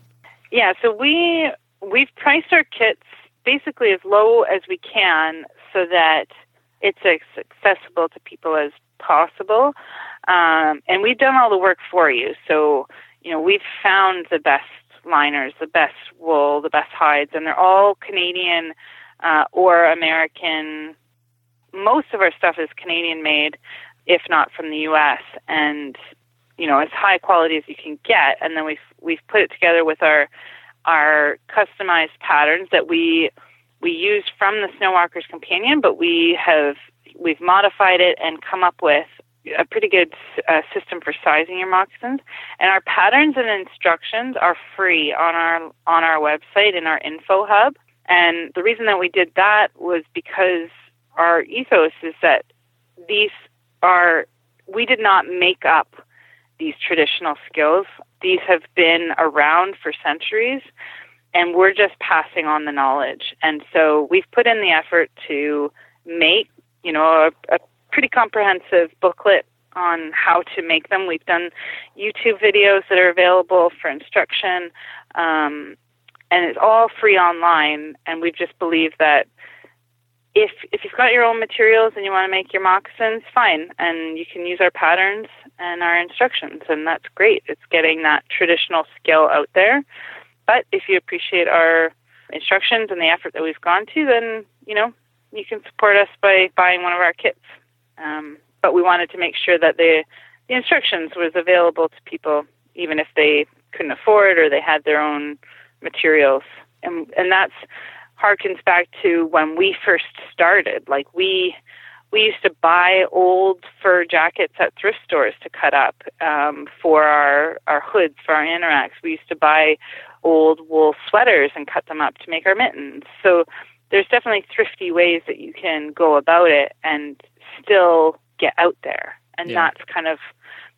Yeah, so we we've priced our kits basically as low as we can so that it's as accessible to people as possible. Um, and we've done all the work for you. So, you know, we've found the best liners, the best wool, the best hides, and they're all Canadian uh, or American. Most of our stuff is Canadian made, if not from the U.S. and you know as high quality as you can get. And then we've we've put it together with our our customized patterns that we we use from the Snowwalker's Companion, but we have we've modified it and come up with a pretty good uh, system for sizing your moccasins. And our patterns and instructions are free on our on our website in our info hub. And the reason that we did that was because our ethos is that these are we did not make up these traditional skills. These have been around for centuries and we're just passing on the knowledge. And so we've put in the effort to make, you know, a, a pretty comprehensive booklet on how to make them. We've done YouTube videos that are available for instruction, um, and it's all free online. And we've just believed that if if you've got your own materials and you want to make your moccasins, fine, and you can use our patterns and our instructions, and that's great. It's getting that traditional skill out there. But if you appreciate our instructions and the effort that we've gone to, then you know you can support us by buying one of our kits. Um, but we wanted to make sure that the, the instructions was available to people, even if they couldn't afford or they had their own materials. And and that's harkens back to when we first started. Like we we used to buy old fur jackets at thrift stores to cut up um, for our our hoods for our anoraks. We used to buy old wool sweaters and cut them up to make our mittens. So there's definitely thrifty ways that you can go about it and still get out there. And yeah. that's kind of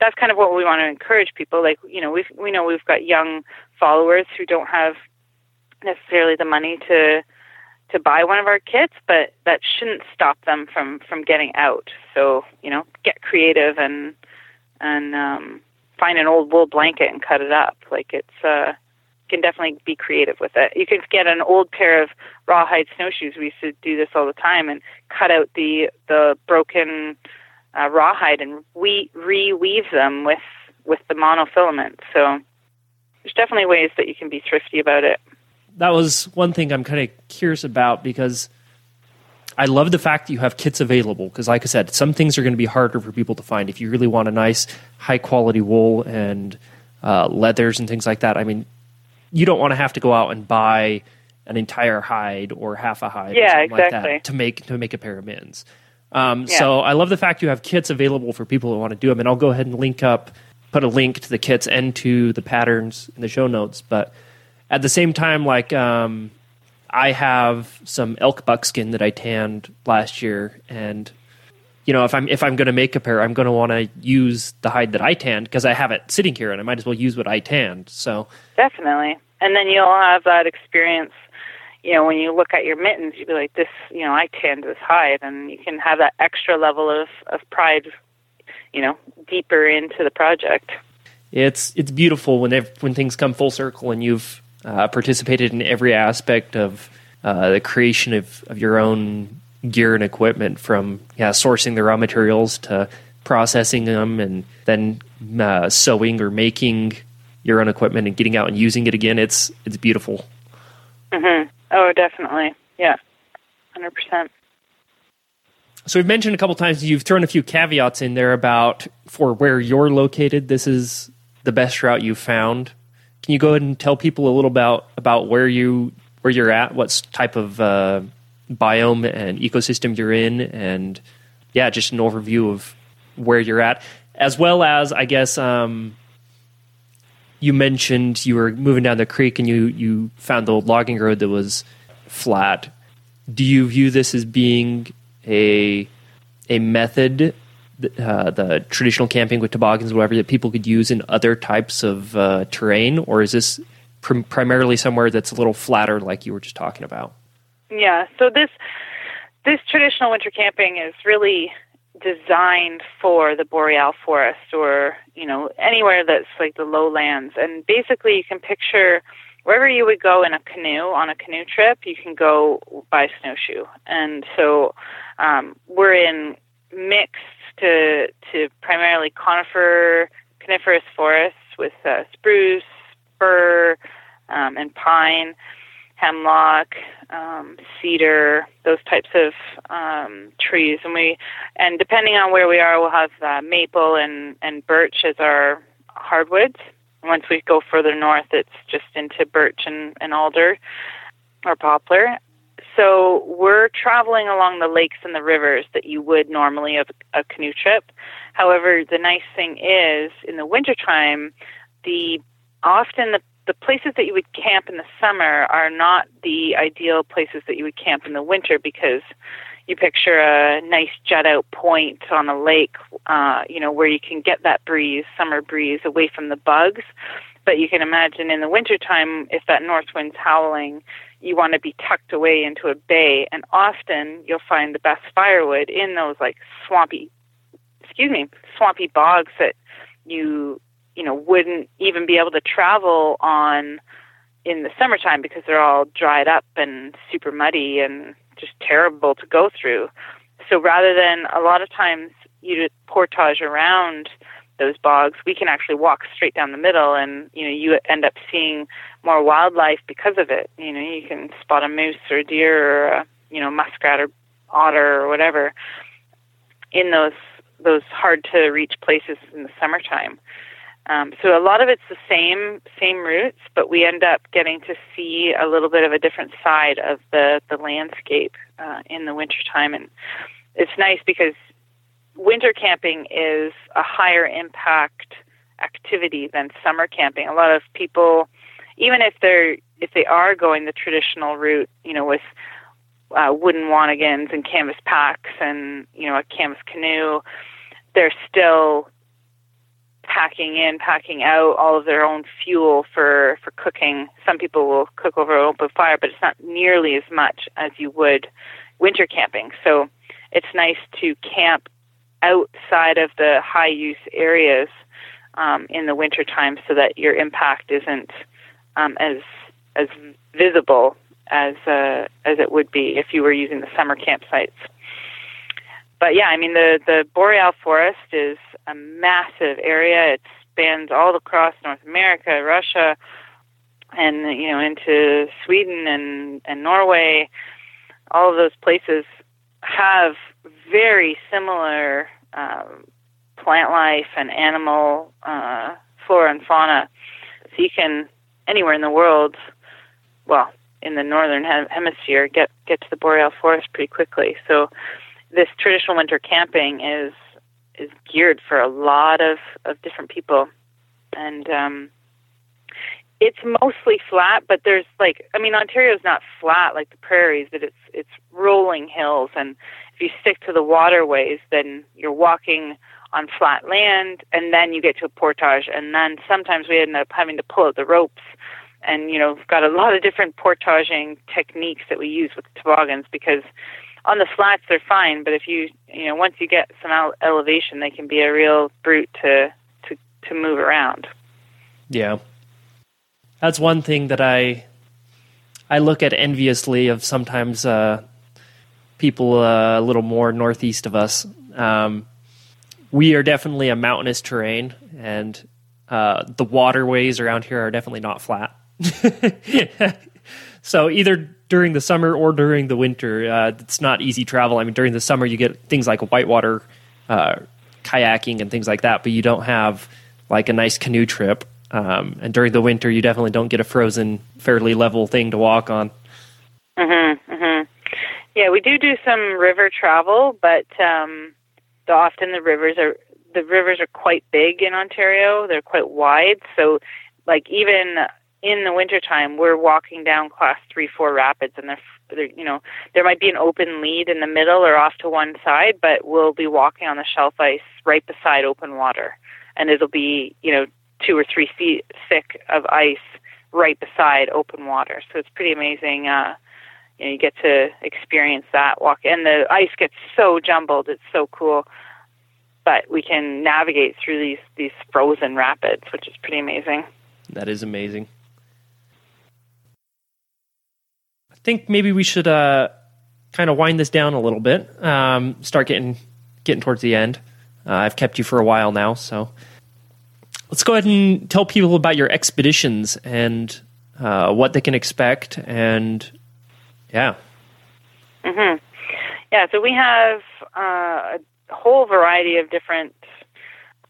that's kind of what we want to encourage people. Like you know, we we know we've got young followers who don't have necessarily the money to to buy one of our kits, but that shouldn't stop them from from getting out. So you know, get creative and and um, find an old wool blanket and cut it up. Like it's uh, you can definitely be creative with it. You can get an old pair of rawhide snowshoes. We used to do this all the time and cut out the the broken uh, rawhide and we reweave them with with the monofilament. So there's definitely ways that you can be thrifty about it. That was one thing I'm kind of curious about because I love the fact that you have kits available because, like I said, some things are going to be harder for people to find. If you really want a nice, high quality wool and uh, leathers and things like that, I mean, you don't want to have to go out and buy an entire hide or half a hide yeah, exactly. Like to make to make a pair of mittens. Um, yeah. So I love the fact you have kits available for people who want to do them, and I'll go ahead and link up, put a link to the kits and to the patterns in the show notes. But at the same time, like um, I have some elk buckskin that I tanned last year, and you know if I'm if I'm going to make a pair, I'm going to want to use the hide that I tanned because I have it sitting here, and I might as well use what I tanned. So definitely, and then you'll have that experience you know, when you look at your mittens, you'd be like, this, you know, I tanned this hide, and you can have that extra level of, of pride, you know, deeper into the project. It's it's beautiful when when things come full circle and you've uh, participated in every aspect of uh, the creation of, of your own gear and equipment, from yeah, sourcing the raw materials to processing them, and then uh, sewing or making your own equipment and getting out and using it again. It's it's beautiful. Mm-hmm. Oh, definitely. Yeah, hundred percent. So we've mentioned a couple times you've thrown a few caveats in there about for where you're located. This is the best route you've found. Can you go ahead and tell people a little about about where you where you're at, what type of uh, biome and ecosystem you're in, and yeah, just an overview of where you're at, as well as I guess um, you mentioned you were moving down the creek and you you found the old logging road that was flat. Do you view this as being a a method, uh, the traditional camping with toboggans, whatever, that people could use in other types of uh, terrain, or is this prim- primarily somewhere that's a little flatter, like you were just talking about? Yeah. So this this traditional winter camping is really designed for the boreal forest or you know anywhere that's like the lowlands and basically you can picture wherever you would go in a canoe on a canoe trip you can go by snowshoe and so um, we're in mixed to to primarily conifer coniferous forests with uh, spruce fir um, and pine hemlock, um, cedar, those types of um, trees, and we and depending on where we are, we'll have uh, maple and and birch as our hardwoods. Once we go further north, it's just into birch and, and alder or poplar. So we're traveling along the lakes and the rivers that you would normally of a canoe trip. However, the nice thing is in the wintertime, the often the the places that you would camp in the summer are not the ideal places that you would camp in the winter because you picture a nice jut out point on a lake, uh, you know, where you can get that breeze, summer breeze, away from the bugs. But you can imagine in the wintertime, if that north wind's howling, you want to be tucked away into a bay. And often you'll find the best firewood in those like swampy, excuse me, swampy bogs that you you know wouldn't even be able to travel on in the summertime because they're all dried up and super muddy and just terrible to go through. So rather than a lot of times you portage around those bogs, we can actually walk straight down the middle and you know you end up seeing more wildlife because of it. You know, you can spot a moose or a deer or a, you know muskrat or otter or whatever in those those hard to reach places in the summertime. Um, so a lot of it's the same same routes, but we end up getting to see a little bit of a different side of the the landscape uh, in the wintertime, and it's nice because winter camping is a higher impact activity than summer camping. A lot of people, even if they're if they are going the traditional route, you know, with uh, wooden wanigans and canvas packs and you know a canvas canoe, they're still packing in, packing out all of their own fuel for for cooking. Some people will cook over an open fire, but it's not nearly as much as you would winter camping. So it's nice to camp outside of the high use areas um, in the winter time, so that your impact isn't um, as as visible as uh, as it would be if you were using the summer campsites but yeah, I mean the the boreal forest is a massive area. It spans all across North America, Russia, and you know into Sweden and and Norway. All of those places have very similar um, plant life and animal uh, flora and fauna. So you can anywhere in the world, well, in the northern hemisphere, get get to the boreal forest pretty quickly. So this traditional winter camping is is geared for a lot of of different people, and um, it's mostly flat. But there's like I mean Ontario's not flat like the prairies, but it's it's rolling hills, and if you stick to the waterways, then you're walking on flat land, and then you get to a portage, and then sometimes we end up having to pull out the ropes and you know we've got a lot of different portaging techniques that we use with toboggans because on the flats they're fine, but if you you know once you get some elevation, they can be a real brute to to to move around. Yeah, that's one thing that I I look at enviously of sometimes uh, people uh, a little more northeast of us. Um, we are definitely a mountainous terrain, and uh, the waterways around here are definitely not flat. so either during the summer or during the winter. Uh, it's not easy travel. I mean, during the summer you get things like whitewater uh, kayaking and things like that, but you don't have like a nice canoe trip. Um, and during the winter, you definitely don't get a frozen, fairly level thing to walk on. Mhm. Mhm. Yeah, we do do some river travel, but um, the, often the rivers are the rivers are quite big in Ontario. They're quite wide, so like even in the wintertime, we're walking down class three, four rapids, and they're, they're, you know, there might be an open lead in the middle or off to one side, but we'll be walking on the shelf ice right beside open water, and it'll be, you know, two or three feet thick of ice right beside open water. So it's pretty amazing. Uh, you know, you get to experience that walk, and the ice gets so jumbled. It's so cool, but we can navigate through these these frozen rapids, which is pretty amazing. That is amazing. I think maybe we should uh, kind of wind this down a little bit. Um, start getting getting towards the end. Uh, I've kept you for a while now, so let's go ahead and tell people about your expeditions and uh, what they can expect. And yeah, hmm yeah. So we have uh, a whole variety of different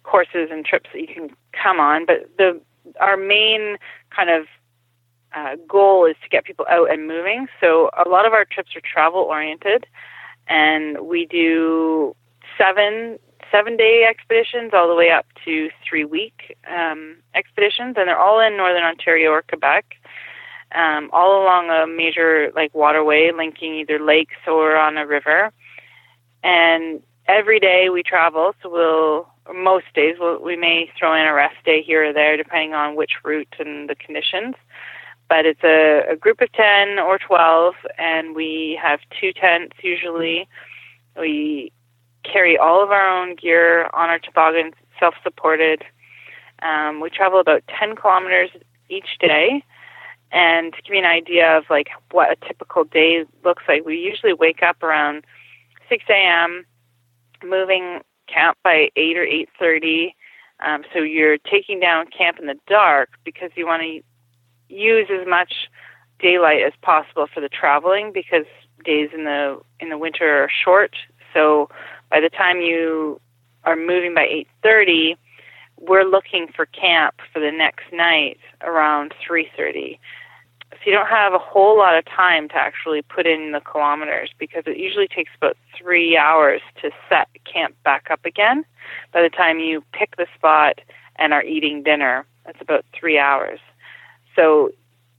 courses and trips that you can come on, but the our main kind of uh, goal is to get people out and moving. So a lot of our trips are travel oriented, and we do seven seven day expeditions all the way up to three week um, expeditions, and they're all in northern Ontario or Quebec, um, all along a major like waterway linking either lakes or on a river. And every day we travel, so we'll most days we'll, we may throw in a rest day here or there depending on which route and the conditions but it's a, a group of 10 or 12, and we have two tents usually. We carry all of our own gear on our toboggans, self supported. Um, we travel about 10 kilometers each day. And to give you an idea of like what a typical day looks like, we usually wake up around 6 a.m., moving camp by 8 or 8.30. Um, so you're taking down camp in the dark because you want to use as much daylight as possible for the traveling because days in the in the winter are short. So by the time you are moving by 8:30, we're looking for camp for the next night around 3:30. So you don't have a whole lot of time to actually put in the kilometers because it usually takes about 3 hours to set camp back up again. By the time you pick the spot and are eating dinner, that's about 3 hours. So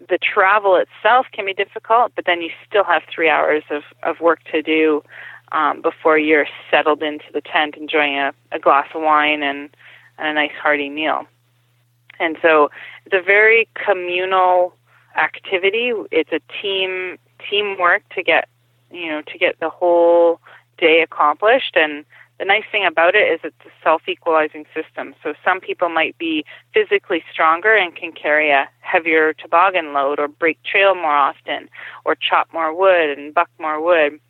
the travel itself can be difficult, but then you still have three hours of, of work to do um, before you're settled into the tent enjoying a, a glass of wine and, and a nice hearty meal. And so it's a very communal activity. It's a team teamwork to get you know to get the whole day accomplished and the nice thing about it is it's a self-equalizing system. So some people might be physically stronger and can carry a heavier toboggan load or break trail more often or chop more wood and buck more wood.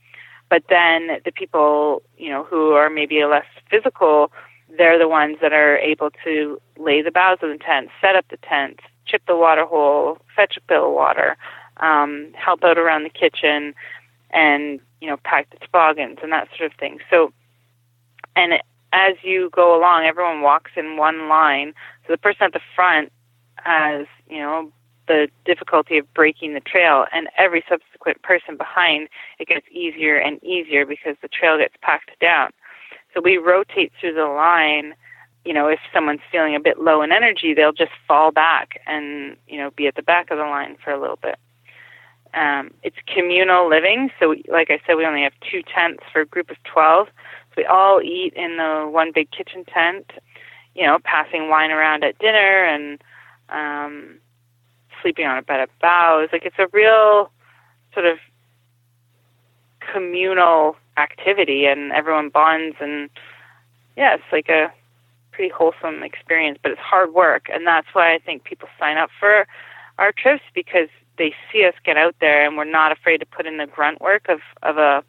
But then the people, you know, who are maybe less physical, they're the ones that are able to lay the boughs of the tent, set up the tent, chip the water hole, fetch a pail of water, um, help out around the kitchen, and you know, pack the toboggans and that sort of thing. So and as you go along, everyone walks in one line. So the person at the front has, you know, the difficulty of breaking the trail, and every subsequent person behind, it gets easier and easier because the trail gets packed down. So we rotate through the line. You know, if someone's feeling a bit low in energy, they'll just fall back and, you know, be at the back of the line for a little bit. Um, it's communal living. So, we, like I said, we only have two tents for a group of 12 So we all eat in the one big kitchen tent, you know, passing wine around at dinner and um, sleeping on a bed of boughs. Like it's a real sort of communal activity, and everyone bonds, and yeah, it's like a pretty wholesome experience. But it's hard work, and that's why I think people sign up for our trips because they see us get out there, and we're not afraid to put in the grunt work of of a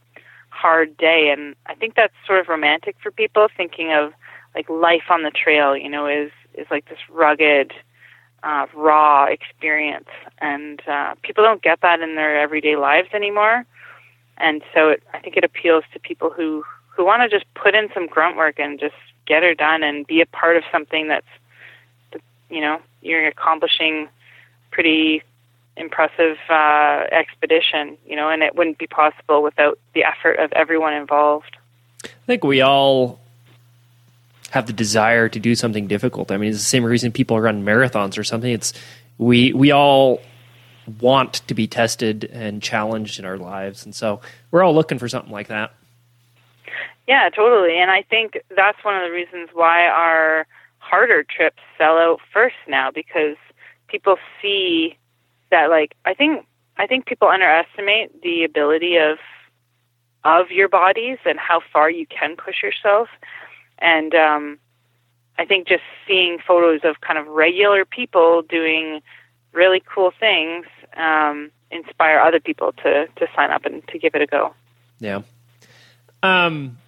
hard day and I think that's sort of romantic for people thinking of like life on the trail, you know, is is like this rugged uh, raw experience and uh, people don't get that in their everyday lives anymore. And so it, I think it appeals to people who who want to just put in some grunt work and just get her done and be a part of something that's you know, you're accomplishing pretty impressive uh, expedition, you know, and it wouldn't be possible without the effort of everyone involved. I think we all have the desire to do something difficult. I mean, it's the same reason people run marathons or something. It's we we all want to be tested and challenged in our lives, and so we're all looking for something like that. Yeah, totally. And I think that's one of the reasons why our harder trips sell out first now because people see that like I think I think people underestimate the ability of of your bodies and how far you can push yourself. And um, I think just seeing photos of kind of regular people doing really cool things um, inspire other people to to sign up and to give it a go. Yeah. Um,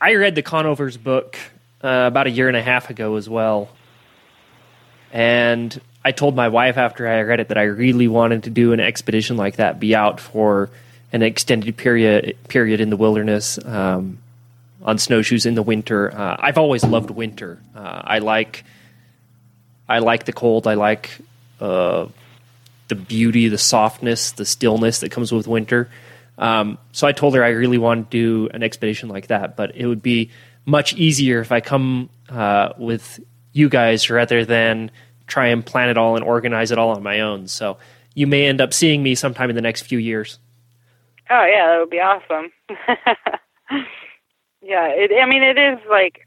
I read the Conovers book uh, about a year and a half ago as well, and I told my wife after I read it that I really wanted to do an expedition like that, be out for an extended period period in the wilderness um, on snowshoes in the winter. Uh, I've always loved winter. Uh, I like I like the cold. I like uh, the beauty, the softness, the stillness that comes with winter. Um, so I told her I really want to do an expedition like that, but it would be much easier if I come uh, with you guys rather than try and plan it all and organize it all on my own. So you may end up seeing me sometime in the next few years. Oh yeah, that would be awesome. yeah, it, I mean, it is like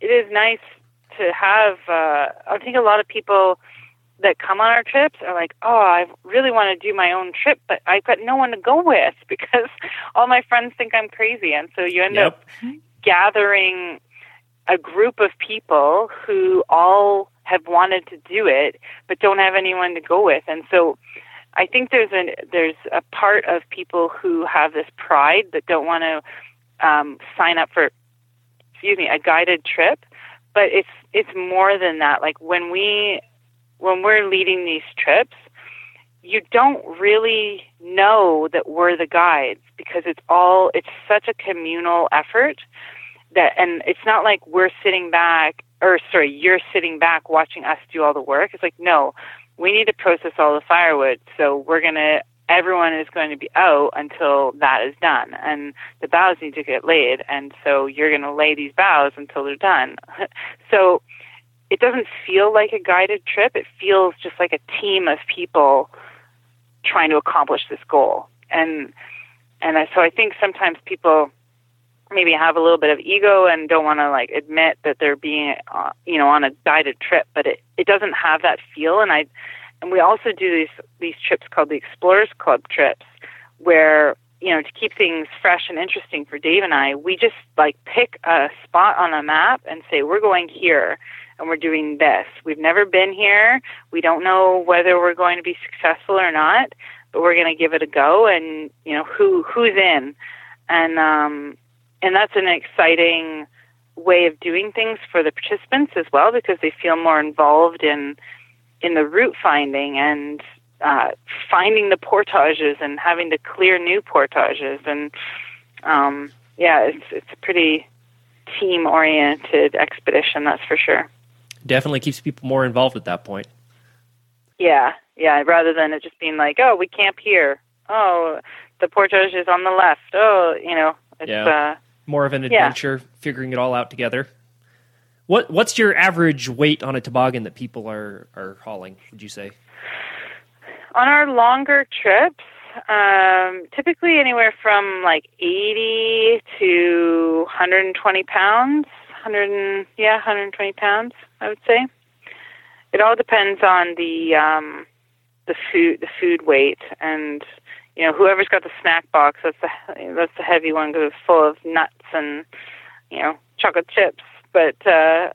it is nice to have. Uh, I think a lot of people that come on our trips are like, "Oh, I really want to do my own trip, but I've got no one to go with because all my friends think I'm crazy." And so you end Yep. up gathering a group of people who all have wanted to do it but don't have anyone to go with. And so I think there's a there's a part of people who have this pride that don't want to um, sign up for excuse me a guided trip, but it's it's more than that. Like when we when we're leading these trips, you don't really know that we're the guides because it's all it's such a communal effort that and it's not like we're sitting back or sorry, you're sitting back watching us do all the work. It's like no, we need to process all the firewood, so we're gonna everyone is going to be out until that is done and the boughs need to get laid. And so you're going to lay these boughs until they're done. So it doesn't feel like a guided trip. It feels just like a team of people trying to accomplish this goal. And and I, so I think sometimes people maybe have a little bit of ego and don't want to like admit that they're being uh, you know on a guided trip, but it it doesn't have that feel. And I and we also do these these trips called the Explorers Club trips where you know to keep things fresh and interesting for Dave and I, we just like pick a spot on a map and say we're going here and we're doing this. We've never been here. We don't know whether we're going to be successful or not, but we're going to give it a go. And you know who who's in, and um, and that's an exciting way of doing things for the participants as well because they feel more involved in in the route finding and uh, finding the portages and having to clear new portages and um, yeah, it's it's a pretty team oriented expedition that's for sure. Definitely keeps people more involved at that point. Yeah, yeah. Rather than it just being like, oh, we camp here. Oh, the portage is on the left. Oh, you know, it's Yeah. uh, More of an Yeah. adventure, figuring it all out together. What what's your average weight on a toboggan that people are are hauling? Would you say? on our longer trips. Um, typically anywhere from like 80 to 120 pounds. 100 and, yeah, 120 pounds. I would say. It all depends on the um, the food the food weight and you know whoever's got the snack box that's the that's the heavy one because it's full of nuts and you know chocolate chips but uh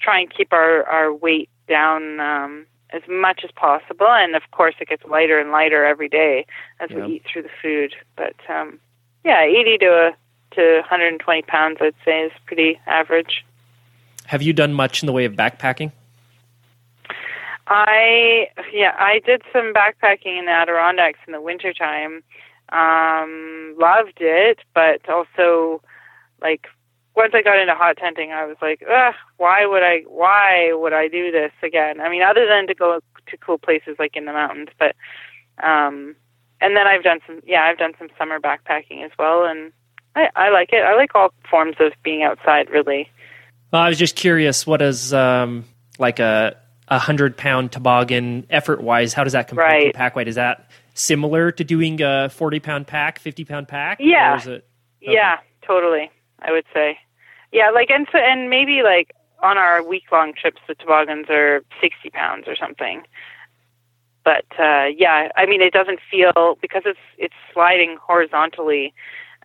try and keep our our weight down um as much as possible and of course it gets lighter and lighter every day as Yeah. we eat through the food but um yeah 80 to a to 120 pounds i'd say is pretty average Have you done much in the way of backpacking? I yeah, I did some backpacking in the Adirondacks in the wintertime. Um, loved it, but also like once I got into hot tenting, I was like, Ugh, why would I why would I do this again? I mean, other than to go to cool places like in the mountains, but um and then I've done some yeah, I've done some summer backpacking as well and I, I like it. I like all forms of being outside really. Well, I was just curious. What is um, like a a hundred pound toboggan effort wise? How does that compare Right. to pack weight? Is that similar to doing a forty pound pack, fifty pound pack? Yeah. It, Yeah, totally. I would say. Yeah, like and so and maybe like on our week long trips the toboggans are sixty pounds or something. But uh yeah, I mean it doesn't feel because it's it's sliding horizontally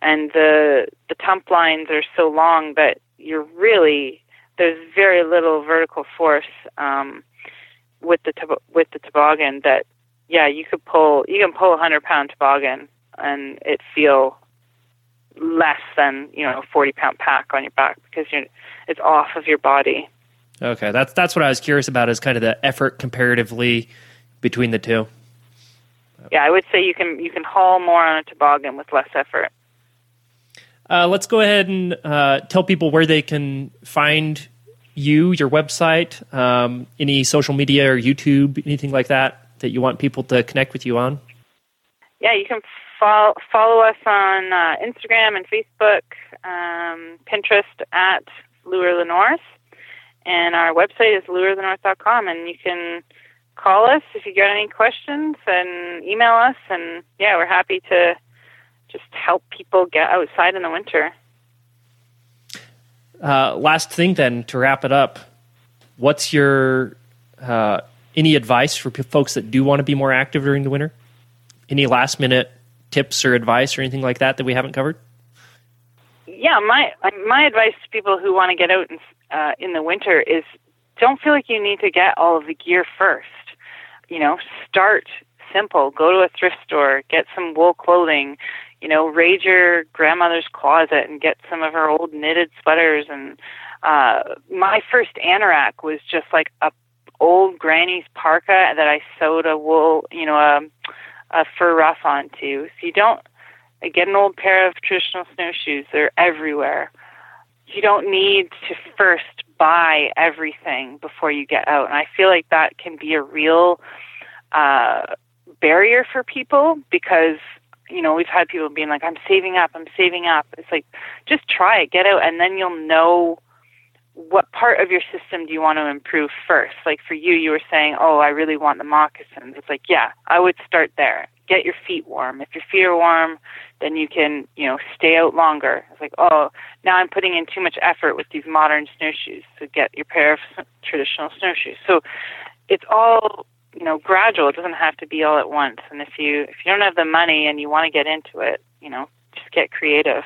and the the tump lines are so long that you're really there's very little vertical force um with the tob- with the toboggan that yeah, you could pull you can pull a hundred pound toboggan and it feel less than you know a 40 pound pack on your back because you're it's off of your body okay, that's that's what I was curious about. Is kind of the effort comparatively between the two. yeah i would say you can you can haul more on a toboggan with less effort Uh, let's go ahead and uh, tell people where they can find you, your website, um, any social media or YouTube, anything like that that you want people to connect with you on. yeah you can follow follow us on uh, instagram and facebook um, pinterest at lure the north. And our website is lurethenorth.com and you can call us if you got any questions and email us. And yeah we're happy to just help people get outside in the winter Uh, last thing, then, to wrap it up, what's your uh, any advice for p- folks that do want to be more active during the winter? Any last minute tips or advice or anything like that that we haven't covered? yeah, my my advice to people who want to get out in, uh, in the winter is don't feel like you need to get all of the gear first. You know, start simple. Go to a thrift store, get some wool clothing. You know, raid your grandmother's closet and get some of her old knitted sweaters. And uh, my first anorak was just like a old granny's parka that I sewed a wool, you know, a, a fur ruff onto. So you don't get an old pair of traditional snowshoes. They're everywhere. You don't need to first buy everything before you get out. And I feel like that can be a real uh, barrier for people because, you know, we've had people being like, I'm saving up, I'm saving up. It's like, just try it, get out, and then you'll know what part of your system do you want to improve first? Like for you, you were saying, oh, I really want the moccasins. It's like, yeah, I would start there. Get your feet warm. If your feet are warm, then you can, you know, stay out longer. It's like, oh, now I'm putting in too much effort with these modern snowshoes. So get your pair of traditional snowshoes. So it's all, you know, gradual. It doesn't have to be all at once. And if you if you don't have the money and you want to get into it, you know, just get creative.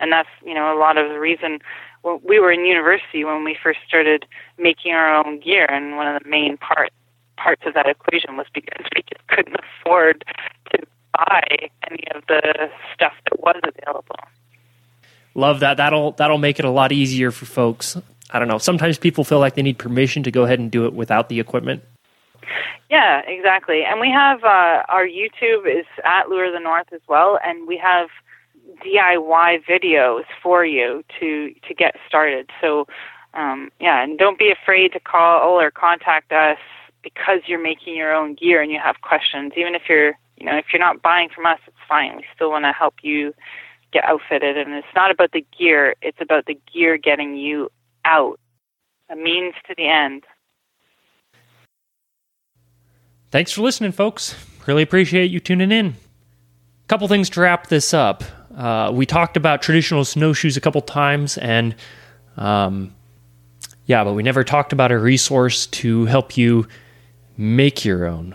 And that's, you know, a lot of the reason well, we were in university when we first started making our own gear, and one of the main part parts of that equation was because we just couldn't afford to buy any of the stuff that was available. Love that. That'll that'll make it a lot easier for folks. I don't know. Sometimes people feel like they need permission to go ahead and do it without the equipment. Yeah, exactly. And we have uh, our YouTube is at Lure the North as well, and we have DIY videos for you to to get started. So um, yeah, and don't be afraid to call or contact us because you're making your own gear and you have questions. Even if you're you know if you're not buying from us, it's fine. We still want to help you get outfitted, and it's not about the gear; it's about the gear getting you out. A means to the end. Thanks for listening, folks. Really appreciate you tuning in. Couple things to wrap this up. Uh, we talked about traditional snowshoes a couple times, and um, yeah, but we never talked about a resource to help you make your own.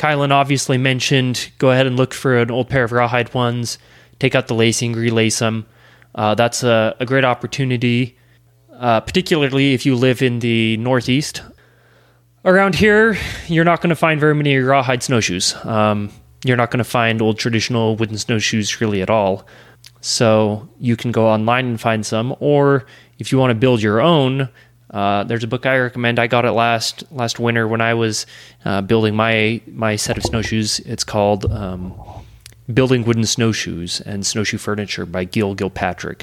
Kylan obviously mentioned go ahead and look for an old pair of rawhide ones, take out the lacing, relace them. Uh, that's a, a great opportunity, uh, particularly if you live in the Northeast. Around here, you're not going to find very many rawhide snowshoes. Um, you're not going to find old traditional wooden snowshoes really at all. So you can go online and find some, or if you want to build your own, uh, there's a book I recommend. I got it last last winter when I was uh, building my my set of snowshoes. It's called um, "Building Wooden Snowshoes and Snowshoe Furniture" by Gil Gilpatrick.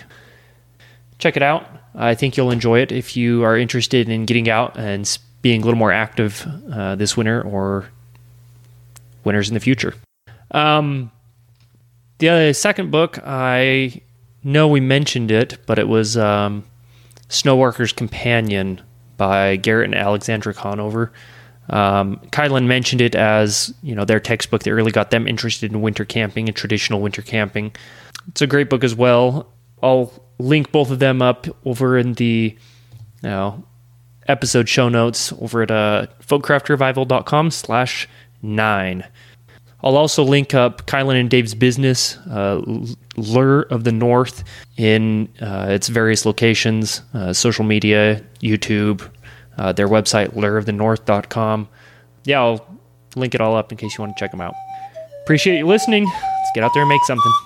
Check it out. I think you'll enjoy it if you are interested in getting out and being a little more active uh, this winter or winters in the future. Um, the uh, second book, I know we mentioned it, but it was um, Snowwalker's Companion by Garrett and Alexandra Conover. Um, Kylan mentioned it as you know their textbook that really got them interested in winter camping and traditional winter camping. It's a great book as well. I'll link both of them up over in the you know, episode show notes over at uh, folkcraftrevival.com slash nine. I'll also link up Kylan and Dave's business, uh, Lure of the North, in uh, its various locations, uh, social media, YouTube, uh, their website, lureofthenorth.com. Yeah, I'll link it all up in case you want to check them out. Appreciate you listening. Let's get out there and make something.